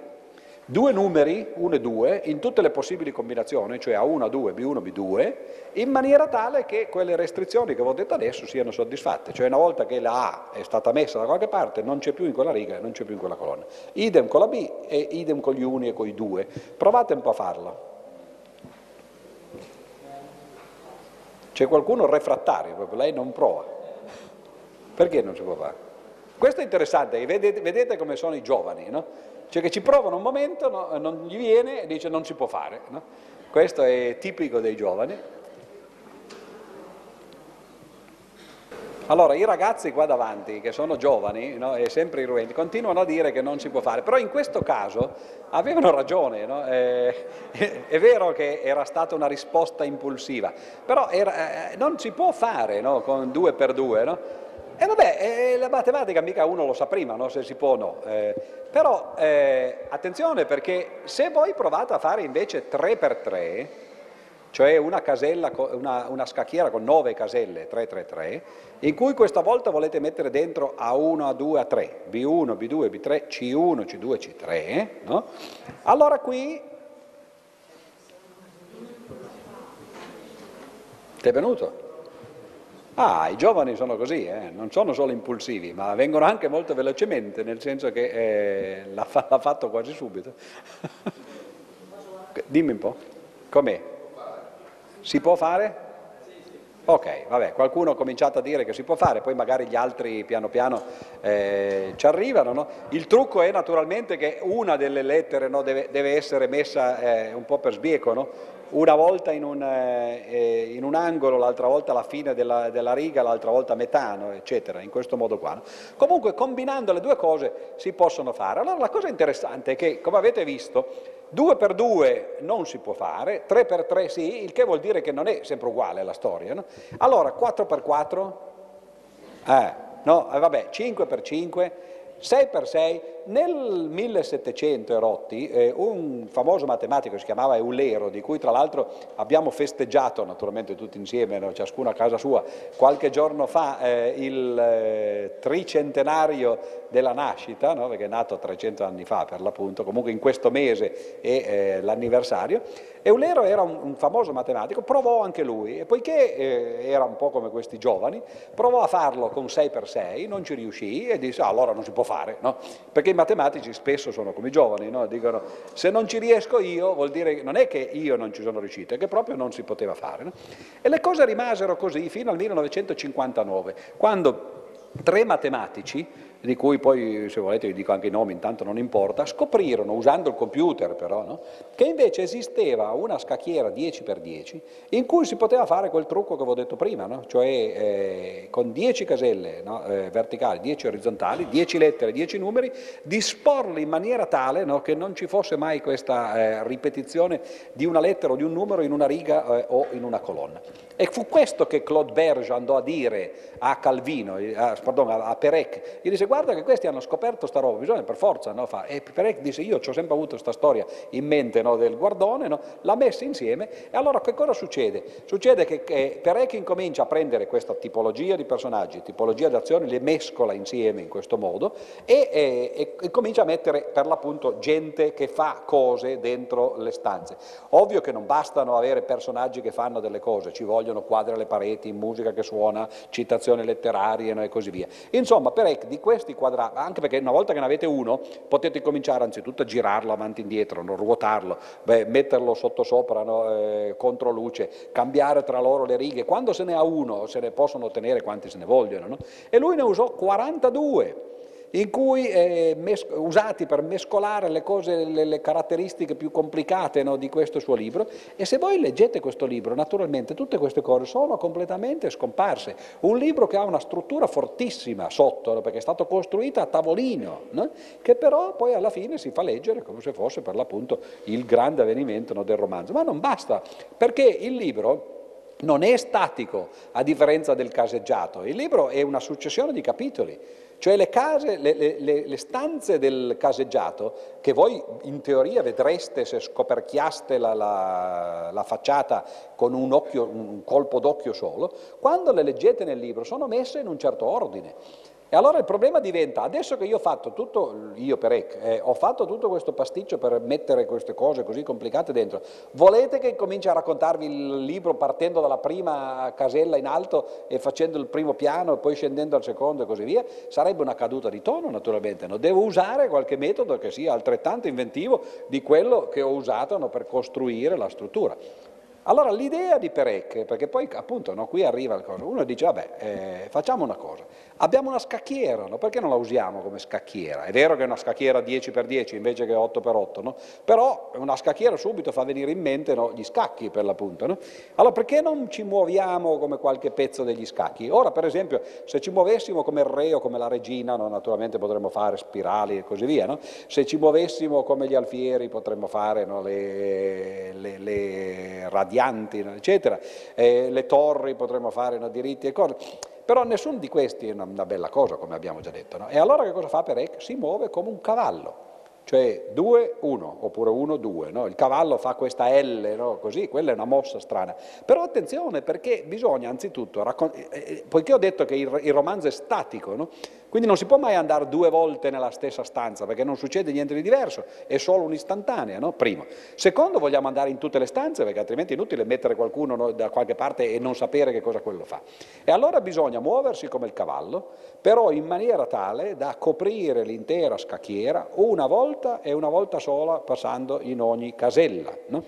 due numeri, 1 e 2, in tutte le possibili combinazioni, cioè A1, A2, B1, B2, in maniera tale che quelle restrizioni che vi ho detto adesso siano soddisfatte, cioè una volta che la A è stata messa da qualche parte non c'è più in quella riga, non c'è più in quella colonna. Idem con la B e idem con gli uni e con i due. Provate un po' a farlo. C'è qualcuno refrattario, proprio lei non prova. Perché non si può fare? Questo è interessante, vedete, vedete come sono i giovani, no? Cioè che ci provano un momento, no? non gli viene e dice non si può fare. No? Questo è tipico dei giovani. Allora, i ragazzi qua davanti, che sono giovani no, e sempre irruenti, continuano a dire che non si può fare, però in questo caso avevano ragione, no? eh, è vero che era stata una risposta impulsiva, però era, eh, non si può fare no, con due per due, E vabbè, eh, la matematica mica uno lo sa prima, no? se si può o no. Eh, però eh, attenzione perché se voi provate a fare invece 3 per 3, cioè una, casella, una, una scacchiera con 9 caselle, 3, 3, 3, in cui questa volta volete mettere dentro A1, A2, A3, B1, B2, B3, C1, C2, C3, no? allora qui ti è venuto? Ah, i giovani sono così, eh? non sono solo impulsivi, ma vengono anche molto velocemente, nel senso che eh, l'ha, fa- l'ha, fatto quasi subito. Dimmi un po', com'è? Si può fare? Ok, vabbè, qualcuno ha cominciato a dire che si può fare, poi magari gli altri piano piano eh, ci arrivano. No? Il trucco è naturalmente che una delle lettere no, deve, deve, essere messa eh, un po' per sbieco, no? Una volta in un, eh, in un angolo, l'altra volta alla fine della, della riga, l'altra volta metà, eccetera, in questo modo qua. Comunque combinando le due cose si possono fare. Allora la cosa interessante è che, come avete visto, 2 per 2 non si può fare, 3 per 3 sì, il che vuol dire che non è sempre uguale la storia. No? Allora, 4 per 4? Eh, no, eh, vabbè, 5 per 5, 6 per 6, nel 1700 erotti eh, un famoso matematico si chiamava Eulero, di cui tra l'altro abbiamo festeggiato naturalmente tutti insieme, no? ciascuno a casa sua, qualche giorno fa eh, il eh, tricentenario della nascita, no? perché è nato 300 anni fa per l'appunto, comunque in questo mese è eh, l'anniversario, Eulero era un, un, famoso matematico, provò anche lui e poiché eh, era un po' come questi giovani, provò a farlo con 6 per 6, non ci riuscì e disse ah, allora non si può fare, no? perché i matematici spesso sono come i giovani, no? dicono se non ci riesco io vuol dire che non è che io non ci sono riuscito, è che proprio non si poteva fare. E le cose rimasero così fino al 1959, quando tre matematici di cui poi se volete vi dico anche i nomi, intanto non importa, scoprirono, usando il computer però, no? che invece esisteva una scacchiera 10x10 in cui si poteva fare quel trucco che avevo detto prima, no? cioè eh, con 10 caselle no? eh, verticali, 10 orizzontali, 10 lettere, 10 numeri, disporli in maniera tale che non ci fosse mai questa eh, ripetizione di una lettera o di un numero in una riga eh, o in una colonna. E fu questo che Claude Berge andò a dire a Calvino, eh, a, pardon, a Perec, gli disse guarda che questi hanno scoperto sta roba, bisogna per forza no. E Perec disse io ho sempre avuto questa storia in mente no, del guardone, no, l'ha messa insieme e allora che cosa succede? Succede che, che Perec incomincia a prendere questa tipologia di personaggi, tipologia di azioni, le mescola insieme in questo modo e, e, e comincia a mettere per l'appunto gente che fa cose dentro le stanze. Ovvio che non bastano avere personaggi che fanno delle cose, ci vogliono quadri alle pareti, musica che suona, citazioni letterarie e così via. Insomma, Perec di questo questi quadrati, anche perché una volta che ne avete uno potete cominciare anzitutto a girarlo avanti e indietro, no? ruotarlo, beh, metterlo sotto sopra, no? eh, contro luce, cambiare tra loro le righe, quando se ne ha uno se ne possono ottenere quanti se ne vogliono, no? e lui ne usò 42 in cui eh, usati per mescolare le, cose, le, le caratteristiche più complicate no, di questo suo libro e se voi leggete questo libro naturalmente tutte queste cose sono completamente scomparse. Un libro che ha una struttura fortissima sotto no, perché è stato costruito a tavolino no, che però poi alla fine si fa leggere come se fosse per l'appunto il grande avvenimento del romanzo. Ma non basta perché il libro non è statico a differenza del caseggiato, il libro è una successione di capitoli. Cioè le, case, le, le, le, stanze del caseggiato, che voi in teoria vedreste se scoperchiaste la, la, la facciata con un, occhio, un colpo d'occhio solo, quando le leggete nel libro sono messe in un certo ordine. E allora il problema diventa, adesso che io ho fatto tutto, io per EC, eh, ho fatto tutto questo pasticcio per mettere queste cose così complicate dentro, volete che cominci a raccontarvi il libro partendo dalla prima casella in alto e facendo il primo piano e poi scendendo al secondo e così via? Sarebbe una caduta di tono naturalmente, no? devo usare qualche metodo che sia altrettanto inventivo di quello che ho usato no, per costruire la struttura. Allora l'idea di Perec, perché poi appunto no, qui arriva il cosa, uno dice vabbè eh, facciamo una cosa, abbiamo una scacchiera, no? perché non la usiamo come scacchiera? È vero che è una scacchiera 10x10 invece che 8x8, no? però una scacchiera subito fa venire in mente gli scacchi per l'appunto. Allora perché non ci muoviamo come qualche pezzo degli scacchi? Ora per esempio se ci muovessimo come il re o come la regina, naturalmente potremmo fare spirali e così via, se ci muovessimo come gli alfieri potremmo fare le, le, le radianti, eccetera, eh, le torri potremmo fare no, diritti e cose, però nessuno di questi è una, bella cosa, come abbiamo già detto. No? E allora che cosa fa Perec? Si muove come un cavallo cioè 2, 1, oppure 1, 2, no? il cavallo fa questa L, no? così, quella è una mossa strana. Però attenzione perché bisogna anzitutto, raccon- eh, eh poiché ho detto che il, il romanzo è statico, no? Quindi non si può mai andare due volte nella stessa stanza perché non succede niente di diverso, è solo un'istantanea, primo. Secondo, vogliamo andare in tutte le stanze perché altrimenti è inutile mettere qualcuno da qualche parte e non sapere che cosa quello fa. E allora bisogna muoversi come il cavallo, però in maniera tale da coprire l'intera scacchiera una volta e una volta sola passando in ogni casella. No?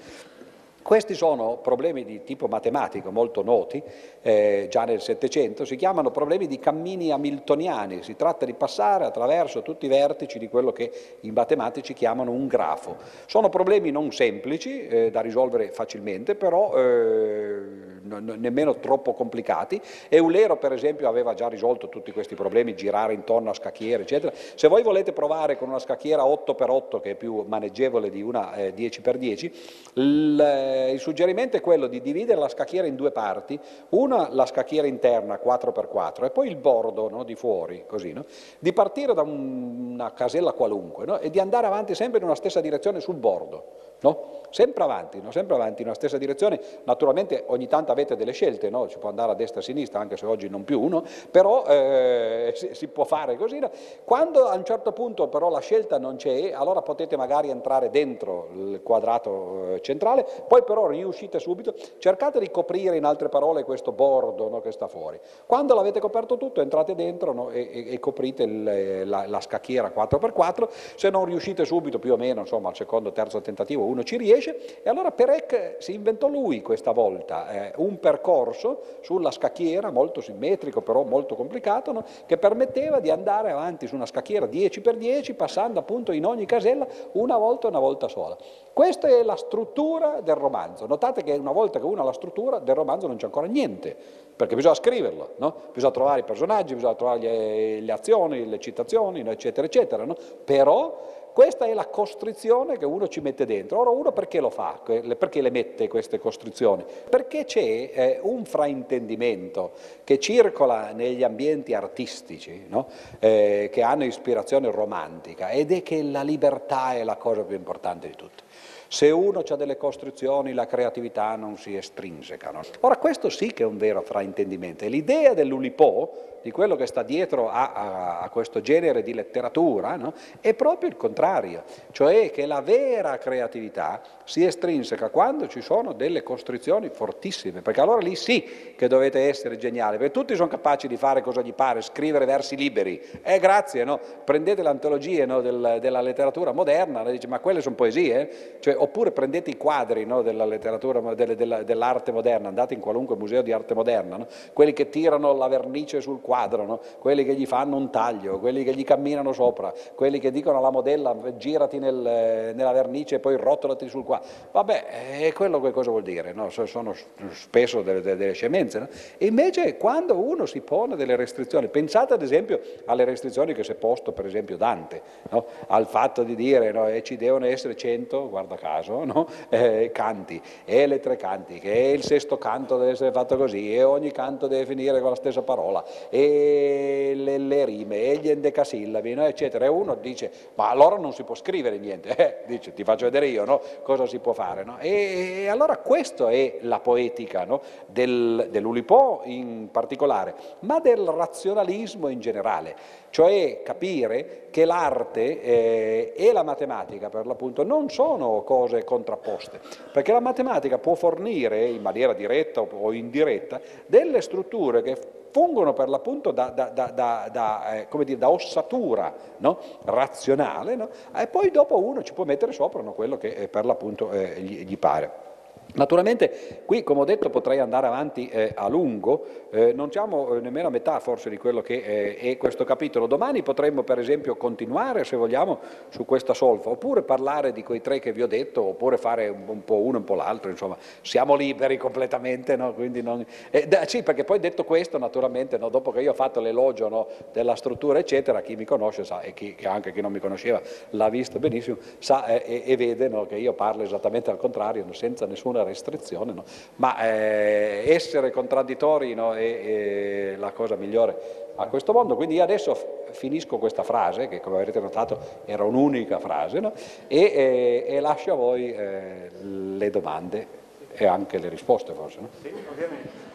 Questi sono problemi di tipo matematico molto noti, eh, già nel Settecento, si chiamano problemi di cammini hamiltoniani, si tratta di passare attraverso tutti i vertici di quello che i matematici chiamano un grafo. Sono problemi non semplici, eh, da risolvere facilmente, però eh, nemmeno troppo complicati. Eulero, per esempio, aveva già risolto tutti questi problemi, girare intorno a scacchiere, eccetera. Se voi volete provare con una scacchiera 8x8, che è più maneggevole di una 10x10, il il suggerimento è quello di dividere la scacchiera in due parti, una la scacchiera interna 4x4 e poi il bordo no, di fuori, così, no? di partire da un, una casella qualunque no? e di andare avanti sempre in una stessa direzione sul bordo. No? Sempre avanti, no? sempre avanti una stessa direzione, naturalmente ogni tanto avete delle scelte, no? si può andare a destra e a sinistra, anche se oggi non più uno, però eh, si, si, può fare così. No? Quando a un certo punto però la scelta non c'è, allora potete magari entrare dentro il quadrato eh, centrale, poi però riuscite subito, cercate di coprire in altre parole questo bordo che sta fuori. Quando l'avete coperto tutto entrate dentro e, e, e, coprite il, la, la scacchiera 4x4, se non riuscite subito più o meno, insomma al secondo, terzo tentativo uno ci riesce e allora Perec si inventò lui questa volta eh, un percorso sulla scacchiera molto simmetrico però molto complicato no? che permetteva di andare avanti su una scacchiera 10x10 passando appunto in ogni casella una volta una volta sola. Questa è la struttura del romanzo. Notate che una volta che uno ha la struttura del romanzo non c'è ancora niente, perché bisogna scriverlo, no? bisogna trovare i personaggi, bisogna trovare le, le azioni, le citazioni, eccetera, eccetera. No? Però questa è la costrizione che uno ci mette dentro. Ora uno perché lo fa? Perché le mette queste costrizioni? Perché c'è eh, un fraintendimento che circola negli ambienti artistici, no? eh, che hanno ispirazione romantica, ed è che la libertà è la cosa più importante di tutte. Se uno ha delle costrizioni, la creatività non si estrinseca. No? Ora, questo sì che è un vero fraintendimento. L'idea dell'Ulipo, di quello che sta dietro a, a, a questo genere di letteratura, no? è proprio il contrario, cioè che la vera creatività si estrinseca quando ci sono delle costrizioni fortissime, perché allora lì sì che dovete essere geniali, perché tutti sono capaci di fare cosa gli pare, scrivere versi liberi, eh grazie, no? prendete le antologie no, del, della letteratura moderna, dice, ma quelle sono poesie, cioè, oppure prendete i quadri della letteratura, della, dell'arte moderna, andate in qualunque museo di arte moderna, quelli che tirano la vernice sul quadro, no? quelli che gli fanno un taglio, quelli che gli camminano sopra, quelli che dicono alla modella girati nel, nella vernice e poi rotolati sul quadro. Vabbè, è quello che cosa vuol dire? Sono spesso delle, delle scemenze. E invece quando uno si pone delle restrizioni, pensate ad esempio alle restrizioni che si è posto per esempio Dante, al fatto di dire e ci devono essere 100, guarda caso, no? eh, canti, e le tre canti, che il sesto canto deve essere fatto così, e ogni canto deve finire con la stessa parola, e le, le rime, e gli endecasillabi, no? eccetera. E uno dice, ma allora non si può scrivere niente, eh, dice, ti faccio vedere io no? cosa si può fare. E, e, allora questa è la poetica del, dell'Ulipo in particolare, ma del razionalismo in generale, cioè capire che l'arte eh, e la matematica per l'appunto non sono cose contrapposte, perché la matematica può fornire in maniera diretta o indiretta delle strutture che fungono per l'appunto da, da, da, eh, dire, da ossatura no? razionale no? e poi dopo uno ci può mettere sopra no? quello che eh, per l'appunto eh, gli, gli pare. Naturalmente qui, come ho detto, potrei andare avanti eh, a lungo, eh, non siamo eh, nemmeno a metà forse di quello che eh, è questo capitolo. Domani potremmo per esempio continuare, se vogliamo, su questa solfa, oppure parlare di quei tre che vi ho detto, oppure fare un, un po' uno e un po' l'altro, insomma, siamo liberi completamente, no? non... eh, da, sì, perché poi detto questo, naturalmente, no, dopo che io ho fatto l'elogio no, della struttura, eccetera, chi mi conosce sa, e chi, anche chi non mi conosceva l'ha visto benissimo, sa e, e, vede che io parlo esattamente al contrario, senza nessuna restrizione, no? ma eh, essere contraddittori no, è, è, la cosa migliore a questo mondo. Quindi io adesso finisco questa frase, che come avrete notato era un'unica frase, no? e, e, e, lascio a voi eh, le domande e anche le risposte forse. Sì, ovviamente.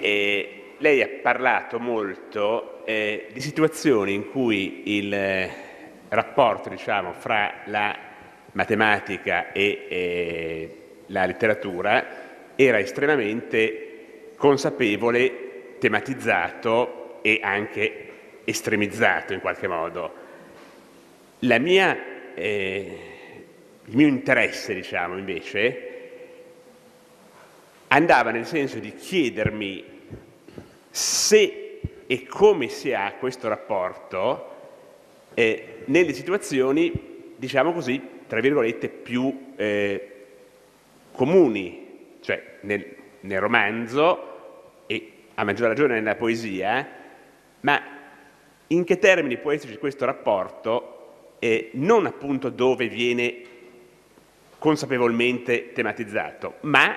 E lei ha parlato molto eh, di situazioni in cui il rapporto diciamo, fra la matematica e eh, la letteratura era estremamente consapevole, tematizzato e anche estremizzato in qualche modo. mia, eh, il mio interesse, diciamo, invece, andava nel senso di chiedermi se e come si ha questo rapporto eh, nelle situazioni, diciamo così, tra virgolette, più eh, comuni, cioè nel, nel romanzo e a maggior ragione nella poesia, ma in che termini può esserci questo rapporto, eh, non appunto dove viene consapevolmente tematizzato, ma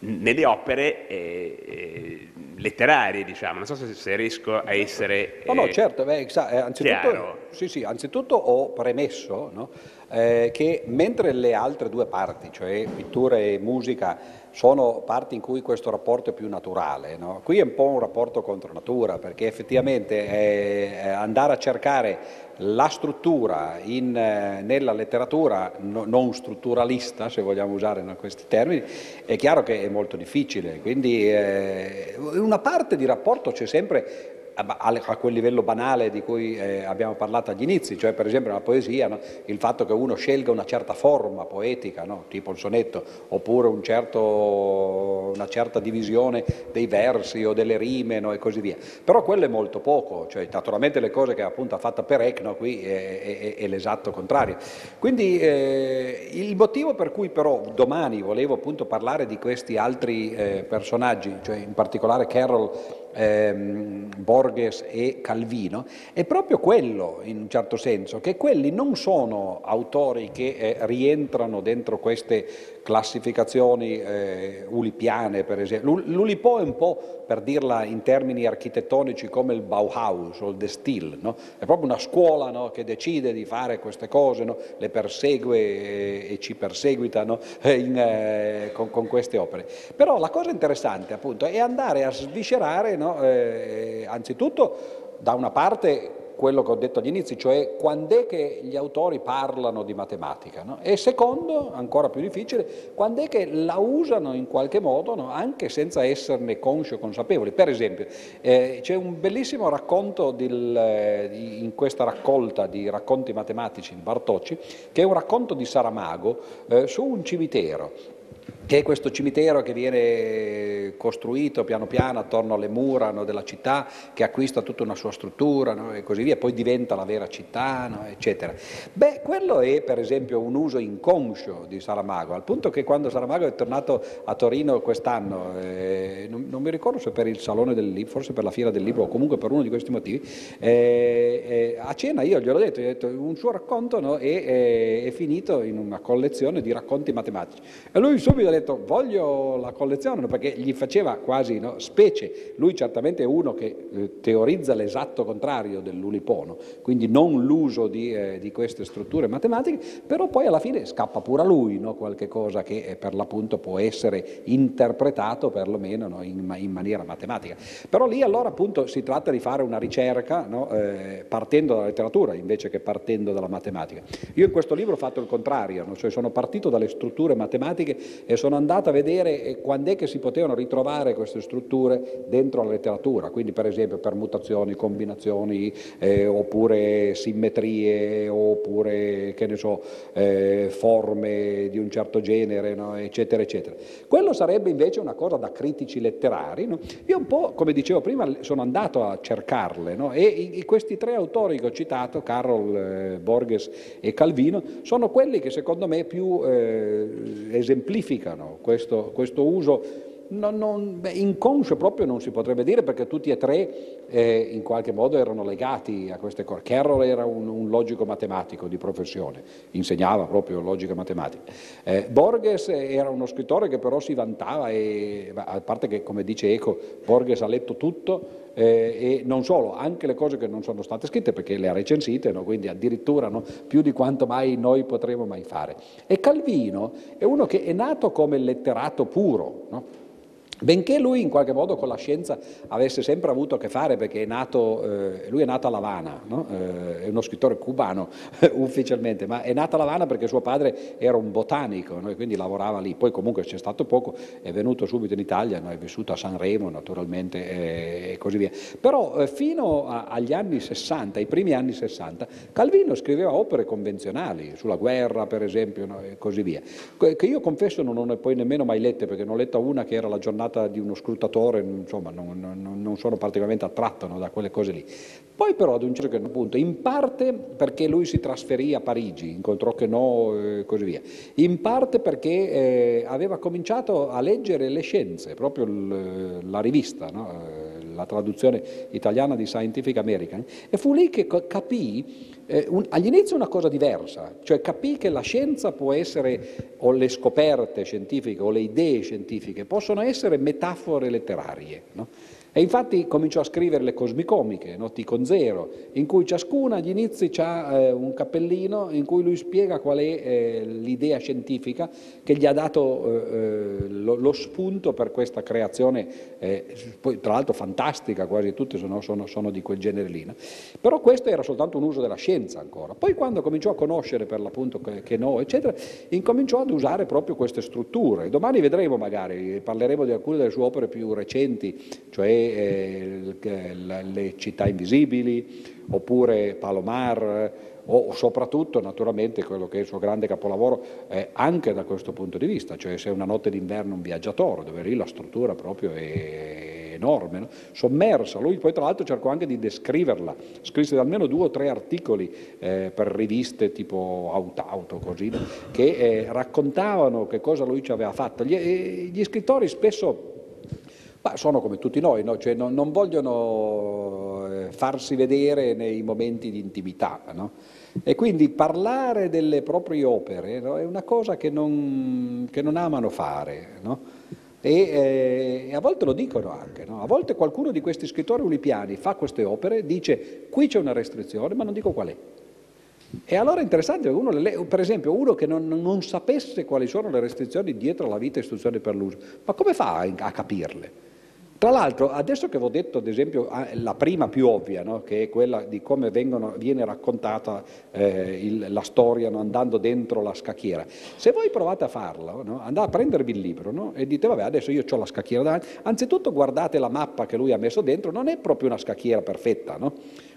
nelle opere eh, eh, letterarie, diciamo. Non so se, se riesco a essere. no, no, eh, certo, beh, sa, eh, anzitutto, sì, sì, anzitutto ho premesso no, eh, che mentre le altre due parti, cioè pittura e musica, sono parti in cui questo rapporto è più naturale. No? Qui è un po' un rapporto contro natura, perché effettivamente eh, andare a cercare la struttura in, eh, nella letteratura no, non strutturalista, se vogliamo usare questi termini, è chiaro che è molto difficile. Quindi eh, una parte di rapporto c'è sempre a quel livello banale di cui eh, abbiamo parlato agli inizi, cioè per esempio nella poesia no? il fatto che uno scelga una certa forma poetica, no? tipo il sonetto, oppure un certo, una certa divisione dei versi o delle rime no? e così via. Però quello è molto poco, cioè naturalmente le cose che appunto ha fatto Perec qui è, è, è, l'esatto contrario. Quindi eh, il motivo per cui però domani volevo appunto parlare di questi altri eh, personaggi, cioè in particolare Carroll ehm, Borges e Calvino, è proprio quello, in un certo senso, che quelli non sono autori che eh, rientrano dentro queste classificazioni eh, ulipiane, per esempio. L'Ulipo è un po', per dirla in termini architettonici, come il Bauhaus o il De no? è proprio una scuola no? che decide di fare queste cose, no? le persegue e, e ci perseguitano in, eh, con, con, queste opere. Però la cosa interessante appunto è andare a sviscerare, eh, anzitutto da una parte quello che ho detto all'inizio, cioè quando è che gli autori parlano di matematica, no? e secondo, ancora più difficile, quando è che la usano in qualche modo, no? anche senza esserne consci o consapevoli. Per esempio, eh, c'è un bellissimo racconto del, eh, in questa raccolta di racconti matematici di Bartocci, che è un racconto di Saramago eh, su un cimitero che è questo cimitero che viene costruito piano piano attorno alle mura no, della città, che acquista tutta una sua struttura no, e così via, poi diventa la vera città, no, eccetera. Beh, quello è per esempio un uso inconscio di Saramago, al punto che quando Saramago è tornato a Torino quest'anno, eh, non, non, mi ricordo se per il Salone del Libro, forse per la Fiera del Libro o comunque per uno di questi motivi, eh, eh, a cena io gliel'ho detto, gli ho detto un suo racconto è, è, è finito in una collezione di racconti matematici. E lui subito ha detto, detto voglio la collezione perché gli faceva quasi no, specie, lui certamente è uno che eh, teorizza l'esatto contrario dell'ulipono, quindi non l'uso di, eh, di, queste strutture matematiche, però poi alla fine scappa pure a lui no, qualche cosa che eh, per l'appunto può essere interpretato perlomeno no, in, in, maniera matematica. Però lì allora appunto si tratta di fare una ricerca eh, partendo dalla letteratura invece che partendo dalla matematica. Io in questo libro ho fatto il contrario, cioè sono partito dalle strutture matematiche e sono sono andato a vedere eh, quando è che si potevano ritrovare queste strutture dentro la letteratura, quindi per esempio permutazioni, combinazioni, eh, oppure simmetrie, oppure che ne so, eh, forme di un certo genere, no? eccetera, eccetera. Quello sarebbe invece una cosa da critici letterari. No? Io un po', come dicevo prima, sono andato a cercarle no? e i, questi tre autori che ho citato, Carol, eh, Borges e Calvino, sono quelli che secondo me più eh, esemplificano questo, questo uso non, non, beh, inconscio proprio non si potrebbe dire perché tutti e tre eh, in qualche modo erano legati a queste cose. Carroll era un, un, logico matematico di professione, insegnava proprio logica matematica. Eh, Borges era uno scrittore che però si vantava, e, a parte che come dice Eco, Borges ha letto tutto eh, e non solo, anche le cose che non sono state scritte perché le ha recensite, no? quindi addirittura no? più di quanto mai noi potremo mai fare. E Calvino è uno che è nato come letterato puro, no? Benché lui in qualche modo con la scienza avesse sempre avuto a che fare, perché è nato, eh, lui è nato a La Habana, no? eh, è uno scrittore cubano ufficialmente, ma è nato a La Habana perché suo padre era un botanico no? e quindi lavorava lì. Poi comunque c'è stato poco, è venuto subito in Italia, no? è vissuto a Sanremo naturalmente eh, e così via. Però eh, fino a, agli anni 60, ai primi anni 60, Calvino scriveva opere convenzionali, sulla guerra per esempio e così via, che io confesso non ho poi nemmeno mai lette perché non ho letta una che era la giornata giornata di uno scrutatore, insomma, non, non, non sono particolarmente attratto no, da quelle cose lì. Poi però ad un certo punto, in parte perché lui si trasferì a Parigi, incontrò che no e così via, in parte perché eh, aveva cominciato a leggere le scienze, proprio la rivista, no? Eh, la traduzione italiana di Scientific American, e fu lì che capì eh, un, all'inizio una cosa diversa, cioè capì che la scienza può essere, o le scoperte scientifiche o le idee scientifiche possono essere metafore letterarie. No? E infatti cominciò a scrivere le cosmicomiche, noti con zero, in cui ciascuna agli inizi ha eh, un cappellino in cui lui spiega qual è eh, l'idea scientifica che gli ha dato eh, eh lo, lo, spunto per questa creazione, eh, poi tra l'altro fantastica, quasi tutte sono, sono, sono, di quel genere lì. Però questo era soltanto un uso della scienza ancora. Poi quando cominciò a conoscere per l'appunto che no, eccetera, incominciò ad usare proprio queste strutture. Domani vedremo magari, parleremo di alcune delle sue opere più recenti, cioè eh, le città invisibili, oppure Palomar, o soprattutto naturalmente quello che è il suo grande capolavoro eh, anche da questo punto di vista, cioè se è una notte d'inverno un viaggiatore, dove lì la struttura proprio è enorme, no? sommersa. Lui poi tra l'altro cercò anche di descriverla, scrisse almeno due o tre articoli eh, per riviste tipo Auto, Auto così, che eh, raccontavano che cosa lui ci aveva fatto. Gli, eh, gli scrittori spesso ma sono come tutti noi, no? cioè non, non, vogliono eh, farsi vedere nei momenti di intimità. No? E quindi parlare delle proprie opere no? è una cosa che non, che non amano fare. E, eh, a volte lo dicono anche. A volte qualcuno di questi scrittori ulipiani fa queste opere, dice qui c'è una restrizione, ma non dico qual è. E allora è interessante, uno, per esempio, uno che non, non, sapesse quali sono le restrizioni dietro la vita e istruzioni per l'uso, ma come fa a, a capirle? Tra l'altro, adesso che vi ho detto, ad esempio, ah, la prima più ovvia, no? che è quella di come vengono, viene raccontata eh, il, la storia no? andando dentro la scacchiera, se voi provate a farla, no? andate a prendervi il libro e dite, vabbè, adesso io ho la scacchiera davanti, anzitutto guardate la mappa che lui ha messo dentro, non è proprio una scacchiera perfetta,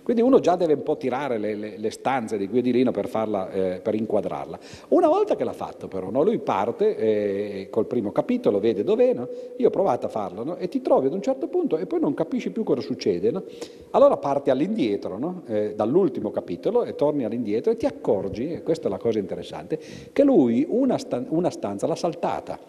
quindi uno già deve un po' tirare le, le, le stanze di Guidolino per, farla, eh, per inquadrarla. Una volta che l'ha fatto però, no? lui parte eh, col primo capitolo, vede dov'è, no? io ho provato a farlo no? e ti trovi ad un certo punto e poi non capisci più cosa succede. Allora parti all'indietro, eh, dall'ultimo capitolo e torni all'indietro e ti accorgi, e questa è la cosa interessante, che lui una, stan- una stanza l'ha saltata,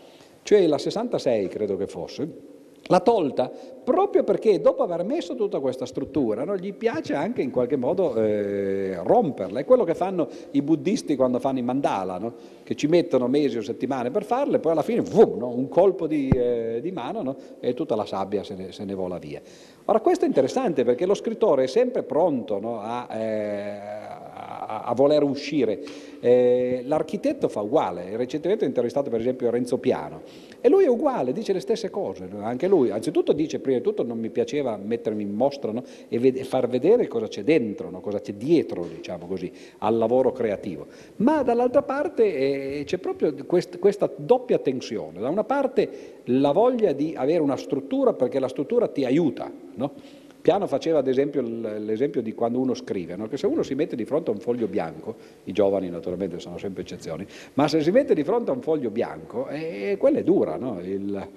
cioè la 66 credo che fosse, L'ha tolta proprio perché dopo aver messo tutta questa struttura no, gli piace anche in qualche modo eh, romperla. È quello che fanno i buddisti quando fanno i mandala, no? che ci mettono mesi o settimane per farle poi alla fine vum, no? un colpo di, eh, di mano e tutta la sabbia se ne, se ne, vola via. Ora questo è interessante perché lo scrittore è sempre pronto a, eh, a, a voler uscire. Eh, l'architetto fa uguale, recentemente ho intervistato per esempio Renzo Piano e lui è uguale, dice le stesse cose, anche lui, anzitutto dice prima di tutto non mi piaceva mettermi in mostra no? e, ved- far vedere cosa c'è dentro, no? cosa c'è dietro diciamo così, al lavoro creativo, ma dall'altra parte eh, c'è proprio quest- questa doppia tensione, da una parte la voglia di avere una struttura perché la struttura ti aiuta, no? Piano faceva ad esempio l'esempio di quando uno scrive, no? che se uno si mette di fronte a un foglio bianco, i giovani naturalmente sono sempre eccezioni, ma se si mette di fronte a un foglio bianco, eh, quella è dura, no? Il,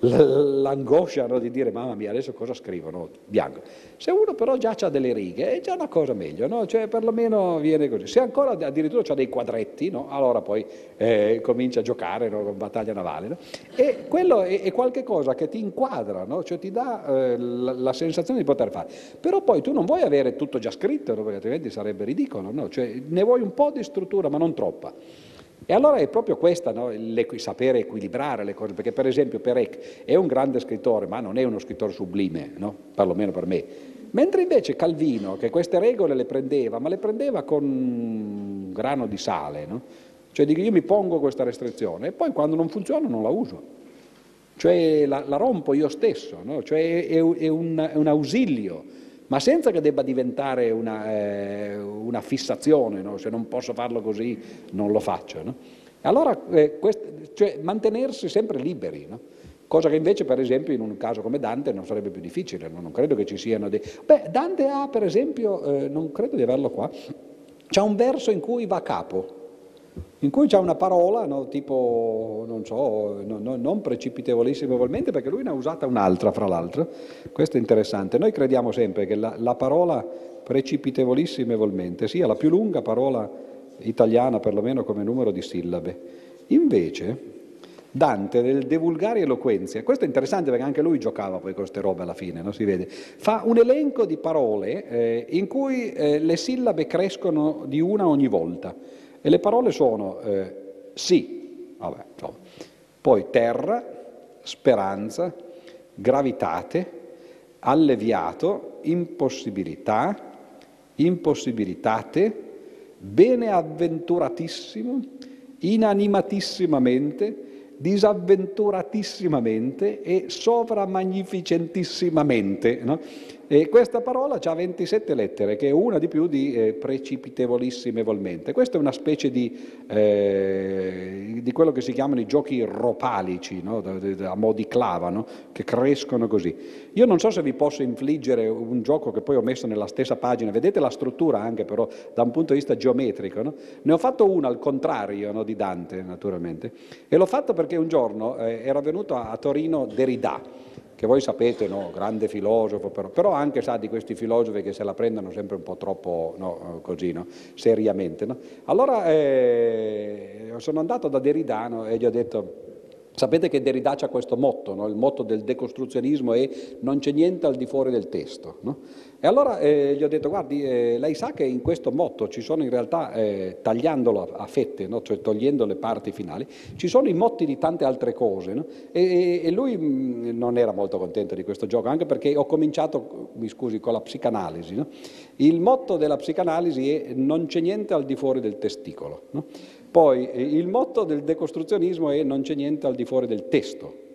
l'angoscia no, di dire mamma mia adesso cosa scrivono, bianco. Se uno però già ha delle righe è già una cosa meglio, no? cioè perlomeno viene così. Se ancora addirittura ha dei quadretti, no? allora poi eh, comincia a giocare con battaglia navale. E quello è, è qualche cosa che ti inquadra, cioè ti dà eh, la, la, sensazione di poter fare. Però poi tu non vuoi avere tutto già scritto, perché altrimenti sarebbe ridicolo, cioè, ne vuoi un po' di struttura ma non troppa. E allora è proprio questa, no, sapere equilibrare le cose, perché per esempio Perec è un grande scrittore, ma non è uno scrittore sublime, no? perlomeno per me. Mentre invece Calvino, che queste regole le prendeva, ma le prendeva con un grano di sale, no? cioè io mi pongo questa restrizione e poi quando non funziona non la uso. cioè la, la rompo io stesso, no? cioè è, è, un, è, un, ausilio, ma senza che debba diventare una, eh, una fissazione, no? se non posso farlo così non lo faccio. No? Allora, eh, quest, cioè, mantenersi sempre liberi, cosa che invece per esempio in un caso come Dante non sarebbe più difficile, non credo che ci siano dei... Beh, Dante ha per esempio, eh, non credo di averlo qua, c'è un verso in cui va a capo, in cui c'è una parola, no, tipo, non so, no, no, non precipitevolissimamente, perché lui ne ha usata un'altra, fra l'altro. Questo è interessante. Noi crediamo sempre che la, la parola precipitevolissimamente sia la più lunga parola italiana, perlomeno come numero di sillabe. Invece, Dante nel De Vulgari Eloquenzia, questo è interessante perché anche lui giocava poi con queste robe alla fine, no? si vede, fa un elenco di parole eh, in cui eh, le sillabe crescono di una ogni volta. E le parole sono eh, sì, vabbè, insomma. poi terra, speranza, gravitate, alleviato, impossibilità, impossibilitate, beneavventuratissimo, inanimatissimamente, disavventuratissimamente e sovramagnificentissimamente. No? E questa parola ha 27 lettere, che è una di più di eh, precipitevolissimamente. Questa è una specie di, eh, di, quello che si chiamano i giochi ropalici, no? a mo' di clava, no? che crescono così. Io non so se vi posso infliggere un gioco che poi ho messo nella stessa pagina, vedete la struttura anche però da un punto di vista geometrico. No? Ne ho fatto una al contrario di Dante, naturalmente, e l'ho fatto perché un giorno eh, era venuto a, a Torino Derrida che voi sapete, no, grande filosofo, però, però, anche sa di questi filosofi che se la prendono sempre un po' troppo no, così, no, seriamente. Allora eh, sono andato da Derrida e gli ho detto, sapete che Derrida ha questo motto, il motto del decostruzionismo è non c'è niente al di fuori del testo. E allora eh, gli ho detto, guardi, eh, lei sa che in questo motto ci sono in realtà, eh, tagliandolo a, a fette, no? cioè togliendo le parti finali, ci sono i motti di tante altre cose. No? E, e, lui mh, mm, non era molto contento di questo gioco, anche perché ho cominciato, mi scusi, con la psicanalisi. No? Il motto della psicanalisi è non c'è niente al di fuori del testicolo. Poi eh, il motto del decostruzionismo è non c'è niente al di fuori del testo.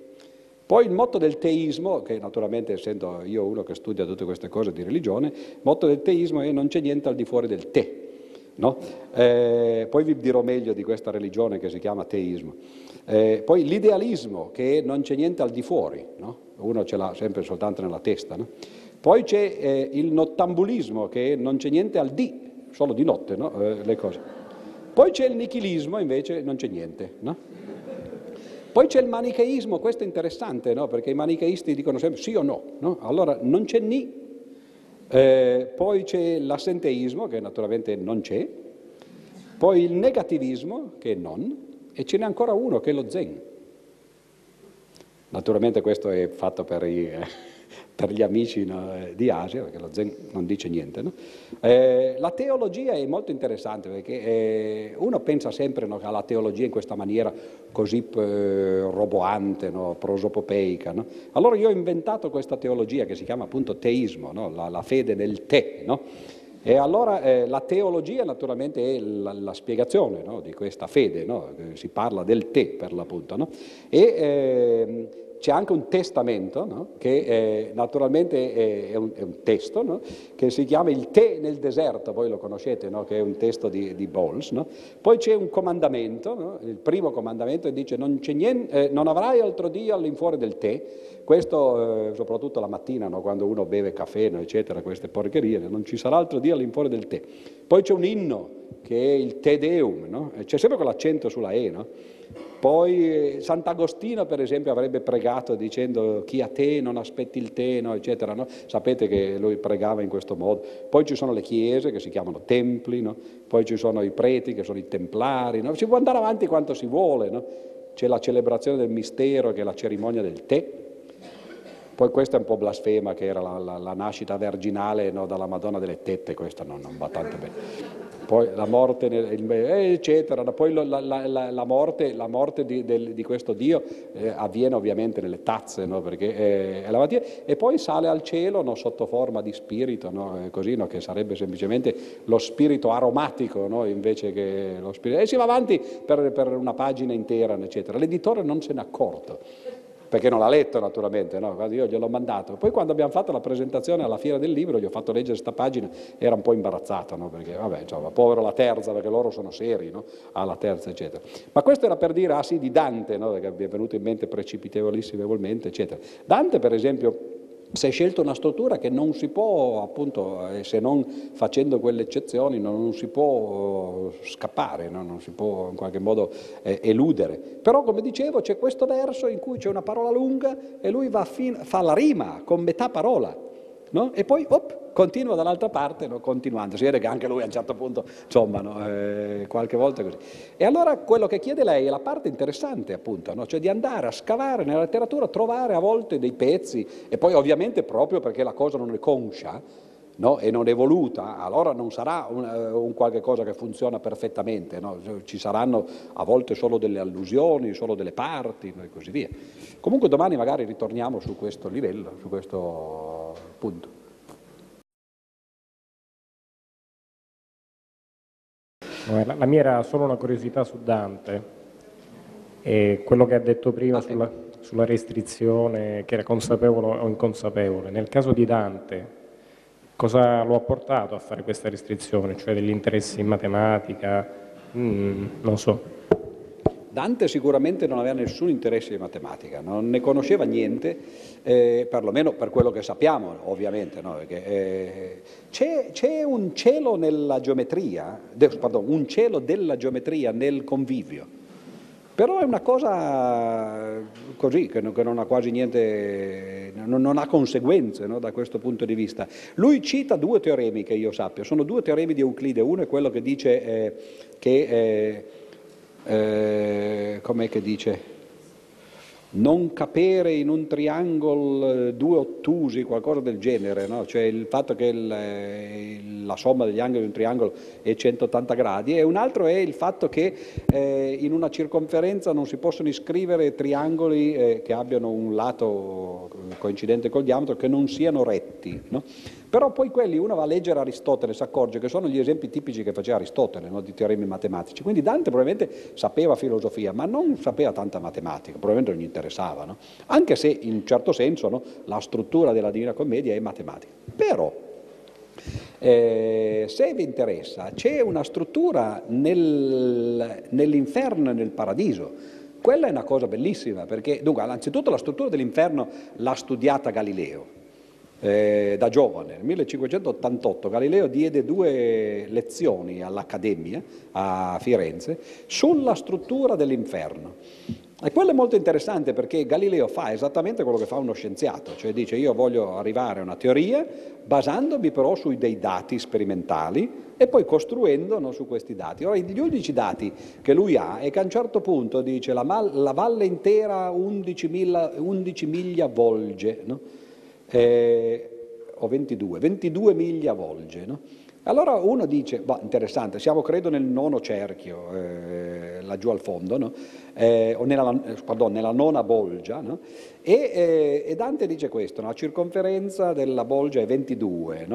Poi il motto del teismo, che naturalmente essendo io uno che studia tutte queste cose di religione, il motto del teismo è non c'è niente al di fuori del te. No? Eh, poi vi dirò meglio di questa religione che si chiama teismo. Eh, poi l'idealismo, che non c'è niente al di fuori, no? uno ce l'ha sempre soltanto nella testa. No? Poi c'è eh, il nottambulismo, che non c'è niente al di, solo di notte, eh, le cose. Poi c'è il nichilismo, invece non c'è niente. Poi c'è il manicheismo, questo è interessante, no? perché i manicheisti dicono sempre sì o no, no? allora non c'è ni. Eh, poi c'è l'assenteismo, che naturalmente non c'è, poi il negativismo, che è non, e ce n'è ancora uno, che è lo zen. Naturalmente questo è fatto per i... Eh, per gli amici no, eh, di Asia, perché lo Zen non dice niente. No? Eh, la teologia è molto interessante perché eh, uno pensa sempre no, alla teologia in questa maniera così eh, roboante, prosopopeica. Allora io ho inventato questa teologia che si chiama appunto teismo, la, la, fede nel te. E allora eh, la teologia naturalmente è la, la spiegazione no, di questa fede, no? si parla del te per l'appunto. No? E, eh, c'è anche un testamento, no? che eh, naturalmente è, è, un, è, un, testo, no? che si chiama Il tè nel deserto, voi lo conoscete, no? che è un testo di, di Bowles. Poi c'è un comandamento, il primo comandamento dice non, niente, eh, non, avrai altro Dio all'infuori del tè, questo eh, soprattutto la mattina, quando uno beve caffè, eccetera, queste porcherie, non ci sarà altro Dio all'infuori del tè. Poi c'è un inno che è il Te Deum, c'è sempre con l'accento sulla E, no? Poi Sant'Agostino, per esempio, avrebbe pregato dicendo chi a te non aspetti il te, eccetera. No? Sapete che lui pregava in questo modo. Poi ci sono le chiese che si chiamano templi, no? poi ci sono i preti che sono i templari. Si può andare avanti quanto si vuole. C'è la celebrazione del mistero che è la cerimonia del tè. Poi questa è un po' blasfema, che era la, la, la nascita virginale dalla Madonna delle tette, questa non, non va tanto bene poi la morte, eccetera, poi la, la, la, la morte, di, del, di, questo Dio eh, avviene ovviamente nelle tazze, no? perché è, è la mattina, e poi sale al cielo no? sotto forma di spirito, no? Così, che sarebbe semplicemente lo spirito aromatico invece che lo spirito. E si va avanti per, per una pagina intera, eccetera. L'editore non se n'è accorto perché non l'ha letto naturalmente, no? io gliel'ho mandato. Poi quando abbiamo fatto la presentazione alla fiera del libro, gli ho fatto leggere questa pagina, era un po' imbarazzato, no? perché vabbè, insomma, povero la terza, perché loro sono seri, no? alla terza, eccetera. Ma questo era per dire, ah sì, di Dante, no? che mi è venuto in mente precipitevolissimevolmente, eccetera. Dante, per esempio, si è scelto una struttura che non si può, appunto, eh, se non facendo quelle eccezioni, non, si può eh, scappare, no? non si può in qualche modo eh, eludere. Però, come dicevo, c'è questo verso in cui c'è una parola lunga e lui fin, fa la rima con metà parola, no? e poi op, continua dall'altra parte, no? continuando. Si vede che anche lui a un certo punto, insomma, no? eh, qualche volta così. E allora quello che chiede lei è la parte interessante, appunto, cioè di andare a scavare nella letteratura, trovare a volte dei pezzi, e poi ovviamente proprio perché la cosa non è conscia, No? e non è voluta, allora non sarà un, uh, un qualche cosa che funziona perfettamente, no? ci saranno a volte solo delle allusioni, solo delle parti no? e così via. Comunque domani magari ritorniamo su questo livello, su questo punto. La mia era solo una curiosità su Dante e quello che ha detto prima sulla, sulla restrizione, che era consapevole o inconsapevole. Nel caso di Dante, cosa lo ha portato a fare questa restrizione? Cioè degli interessi in matematica? Mm, non so. Dante sicuramente non aveva nessun interesse in matematica, non ne conosceva niente, eh, perlomeno per quello che sappiamo, ovviamente. No? Perché, eh, c'è, c'è, un cielo geometria, pardon, un cielo della geometria nel convivio, però è una cosa così, che non, che non ha quasi niente, non, non ha conseguenze no? da questo punto di vista. Lui cita due teoremi che io sappia, sono due teoremi di Euclide, uno è quello che dice eh, che eh, com'è che dice? Non capere in un triangolo eh, due ottusi, qualcosa del genere, no? cioè il fatto che il, eh, la somma degli angoli di un triangolo è 180 gradi, e un altro è il fatto che eh, in una circonferenza non si possono iscrivere triangoli eh, che abbiano un lato coincidente col diametro che non siano retti. No? Però poi quelli uno va a leggere Aristotele, si accorge che sono gli esempi tipici che faceva Aristotele, no, di teoremi matematici. Quindi Dante probabilmente sapeva filosofia, ma non sapeva tanta matematica, probabilmente non gli interessava, no? anche se in un certo senso no, la struttura della Divina Commedia è matematica. Però, eh, se vi interessa, c'è una struttura nel, nell'inferno e nel paradiso. Quella è una cosa bellissima, perché, dunque, innanzitutto la struttura dell'inferno l'ha studiata Galileo, eh, da giovane. Nel 1588 Galileo diede due lezioni all'Accademia a Firenze sulla struttura dell'inferno. E quello è molto interessante perché Galileo fa esattamente quello che fa uno scienziato, cioè dice io voglio arrivare a una teoria basandomi però su dei dati sperimentali e poi costruendo no, su questi dati. Ora, gli unici dati che lui ha è che a un certo punto dice la, la valle intera 11, mila, 11 miglia volge, no? Eh, o 22, 22 miglia volge. No? Allora uno dice, boh, interessante, siamo credo nel nono cerchio, eh, laggiù al fondo, no? eh, o nella, pardon, nella nona bolgia, no? e, eh, e, Dante dice questo, la circonferenza della bolgia è 22,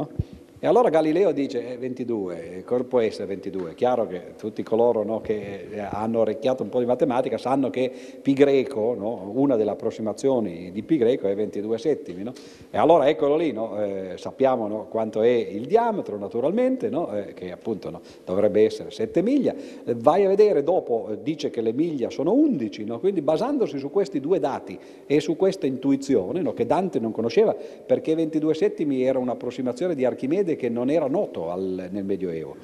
e allora Galileo dice eh, 22, può essere 22? È chiaro che tutti coloro no, che eh, hanno orecchiato un po' di matematica sanno che pi greco, no, una delle approssimazioni di pi greco è 22 settimi. No? E allora eccolo lì, eh, sappiamo quanto è il diametro naturalmente, eh, che appunto dovrebbe essere 7 miglia. Eh, vai a vedere dopo, eh, dice che le miglia sono 11, quindi basandosi su questi due dati e su questa intuizione che Dante non conosceva perché 22 settimi era un'approssimazione di Archimede vede che non era noto al, nel Medioevo.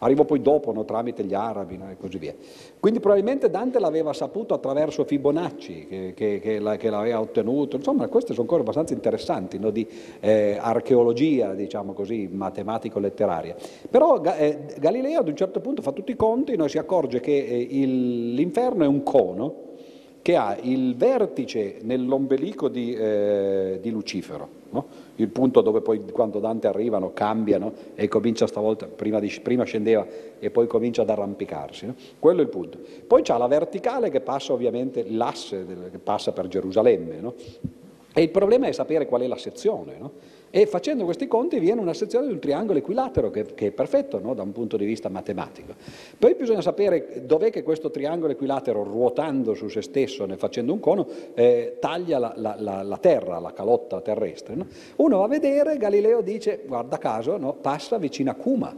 Arrivò poi dopo, no, tramite gli arabi no, e così via. Quindi probabilmente Dante l'aveva saputo attraverso Fibonacci, che, che, che, la, che l'aveva ottenuto. Insomma, queste sono cose abbastanza interessanti no, di eh, archeologia, diciamo così, matematico-letteraria. Però eh, Galileo ad un certo punto fa tutti i conti e si accorge che eh, il, l'inferno è un cono che ha il vertice nell'ombelico di, eh, di Lucifero, no? il punto dove poi quando Dante arrivano cambiano e comincia stavolta, prima, di, prima scendeva e poi comincia ad arrampicarsi, no? quello è il punto. Poi c'è la verticale che passa ovviamente, l'asse che passa per Gerusalemme, no? e il problema è sapere qual è la sezione. E facendo questi conti viene una sezione di un triangolo equilatero che, che è perfetto no? da un punto di vista matematico. Poi bisogna sapere dov'è che questo triangolo equilatero, ruotando su se stesso, ne facendo un cono, eh, taglia la, la, la, la, terra, la calotta terrestre. No? Uno va a vedere, Galileo dice, guarda caso, no? passa vicino a Cuma.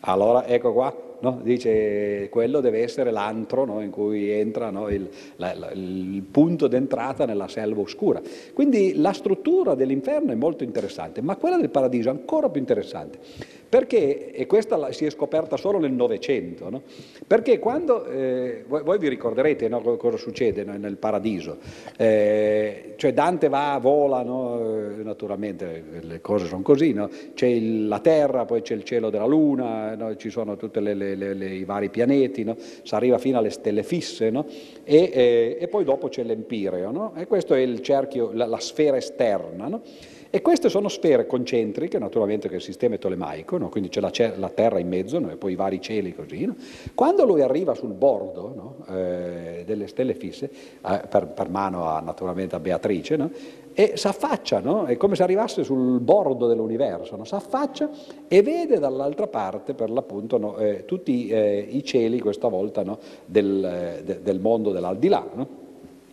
Allora ecco qua, no? dice quello deve essere l'antro no? in cui entra no? il, la, la, il, punto d'entrata nella selva oscura. Quindi la struttura dell'inferno è molto interessante, ma quella del paradiso è ancora più interessante. Perché, e questa si è scoperta solo nel Novecento, no? perché quando, eh, voi, voi, vi ricorderete no, cosa succede no, nel paradiso, eh, cioè Dante va, vola, eh, naturalmente le cose sono così, c'è il, la terra, poi c'è il cielo della luna, ci sono tutti i vari pianeti, si arriva fino alle stelle fisse e, eh, e, poi dopo c'è l'empireo, e questo è il cerchio, la, la sfera esterna. E queste sono sfere concentriche, naturalmente che è il sistema tolemaico, no? quindi c'è la, la, Terra in mezzo no? e poi i vari cieli così. No? Quando lui arriva sul bordo eh, delle stelle fisse, eh, per, per, mano a, naturalmente a Beatrice, e si affaccia, è come se arrivasse sul bordo dell'universo, si affaccia e vede dall'altra parte per l'appunto eh, tutti eh, i cieli questa volta del, eh, de, del mondo dell'aldilà.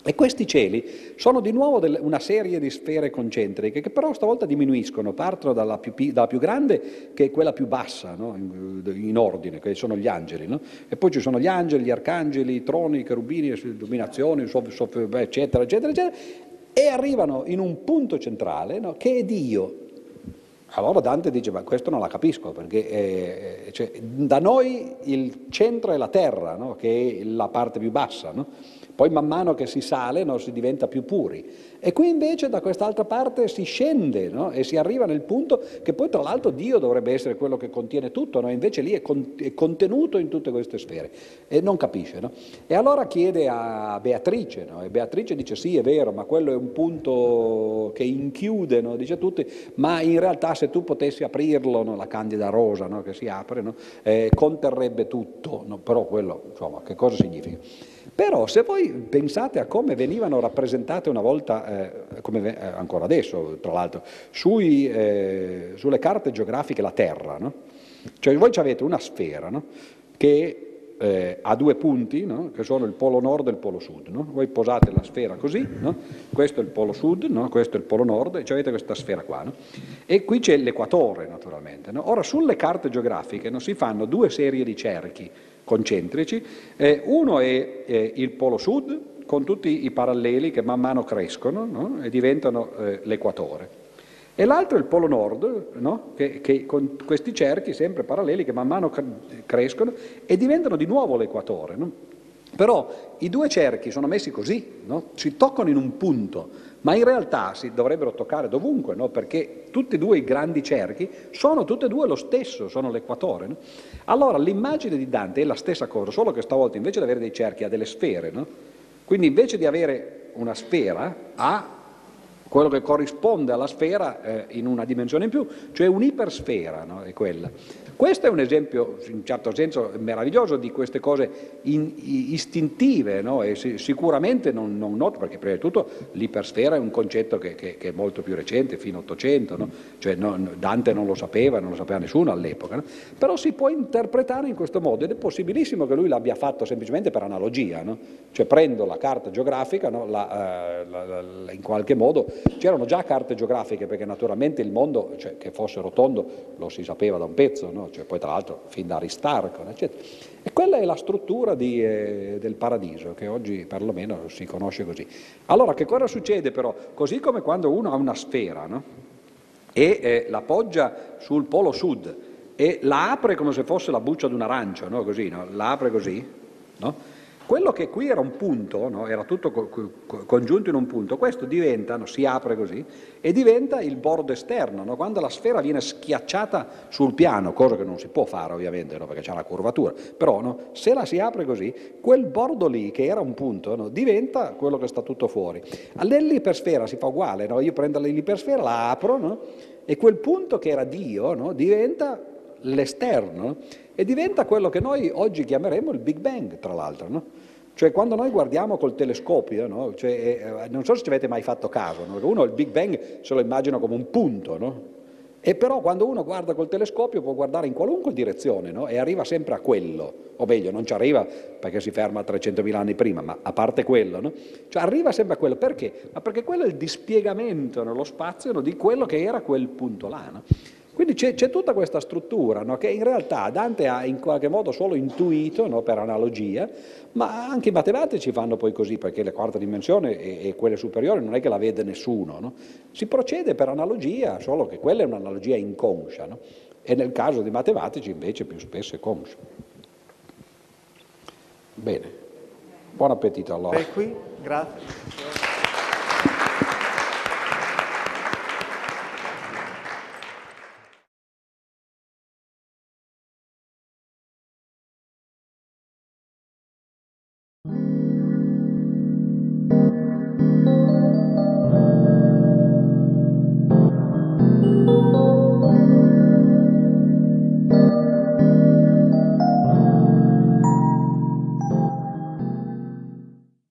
E questi cieli sono di nuovo una serie di sfere concentriche che però stavolta diminuiscono, partono dalla più, dalla più grande che è quella più bassa no? in, in, ordine, che sono gli angeli, no? e poi ci sono gli angeli, gli arcangeli, i troni, i cherubini, le illuminazioni, eccetera, eccetera, eccetera, e arrivano in un punto centrale no? che è Dio. Allora Dante dice, ma questo non la capisco, perché eh, cioè, da noi il centro è la terra, che è la parte più bassa, poi man mano che si sale no, si diventa più puri. E qui invece da quest'altra parte si scende no? e si arriva nel punto che poi tra l'altro Dio dovrebbe essere quello che contiene tutto, no? invece lì è, con, è, contenuto in tutte queste sfere e non capisce. E allora chiede a Beatrice e Beatrice dice sì è vero ma quello è un punto che inchiude, dice tutti, ma in realtà se tu potessi aprirlo, la candida rosa che si apre, eh, conterrebbe tutto, però quello insomma che cosa significa? Però se voi pensate a come venivano rappresentate una volta, eh, come, eh, ancora adesso tra l'altro, sui, eh, sulle carte geografiche la Terra, no? cioè voi avete una sfera no? che eh, ha due punti, no? che sono il polo nord e il polo sud. Voi posate la sfera così, questo è il polo sud, questo è il polo nord, e avete questa sfera qua. E qui c'è l'equatore naturalmente. Ora sulle carte geografiche si fanno due serie di cerchi concentrici. Eh, uno è eh, il polo sud, con tutti i paralleli che man mano crescono no? e diventano eh, l'equatore. E l'altro è il polo nord, no? che, che, con questi cerchi sempre paralleli che man mano crescono e diventano di nuovo l'equatore. No? Però i due cerchi sono messi così, si toccano in un punto, ma in realtà si dovrebbero toccare dovunque, no? perché tutti e due i grandi cerchi sono tutti e due lo stesso, sono l'equatore. No? Allora l'immagine di Dante è la stessa cosa, solo che stavolta invece di avere dei cerchi ha delle sfere, no? quindi invece di avere una sfera ha quello che corrisponde alla sfera eh, in una dimensione in più, cioè un'ipersfera, è quella. Questo è un esempio, in certo senso, meraviglioso di queste cose in, istintive, no? e si, sicuramente non, non, noto, perché prima di tutto l'ipersfera è un concetto che, che, che è molto più recente, fino all'Ottocento, no? cioè no, Dante non lo sapeva, non lo sapeva nessuno all'epoca, però si può interpretare in questo modo ed è possibilissimo che lui l'abbia fatto semplicemente per analogia, cioè prendo la carta geografica, la, eh, la, la, in qualche modo, c'erano già carte geografiche perché naturalmente il mondo, cioè, che fosse rotondo, lo si sapeva da un pezzo, cioè poi tra l'altro fin da Aristarco, eccetera. E quella è la struttura di, eh, del paradiso, che oggi perlomeno si conosce così. Allora, che cosa succede però? Così come quando uno ha una sfera, no? e eh, la poggia sul polo sud e la apre come se fosse la buccia di un arancio, no? Così, no? La apre così, no? Quello che qui era un punto, no? era tutto co- co- congiunto in un punto, questo diventa, no? si apre così, e diventa il bordo esterno, no? quando la sfera viene schiacciata sul piano, cosa che non si può fare ovviamente perché c'è una curvatura, però se la si apre così, quel bordo lì che era un punto diventa quello che sta tutto fuori. Nell'ipersfera si fa uguale, io prendo l'ipersfera, la apro e quel punto che era Dio diventa l'esterno e diventa quello che noi oggi chiameremo il Big Bang, tra l'altro. No? Cioè quando noi guardiamo col telescopio, no? cioè, eh, non so se ci avete mai fatto caso, no? uno il Big Bang se lo immagina come un punto, no? E però quando uno guarda col telescopio può guardare in qualunque direzione no? e arriva sempre a quello, o meglio non ci arriva perché si ferma 300.000 anni prima, ma a parte quello, no? cioè arriva sempre a quello, perché? Ma perché quello è il dispiegamento nello spazio no? di quello che era quel punto là. No? Quindi c'è, tutta questa struttura no, che in realtà Dante ha in qualche modo solo intuito no, per analogia, ma anche i matematici fanno poi così, perché la quarta dimensione e, e quelle superiori non è che la vede nessuno. No? Si procede per analogia, solo che quella è un'analogia inconscia, e nel caso dei matematici invece più spesso è conscia. Bene, buon appetito allora. Per qui, grazie.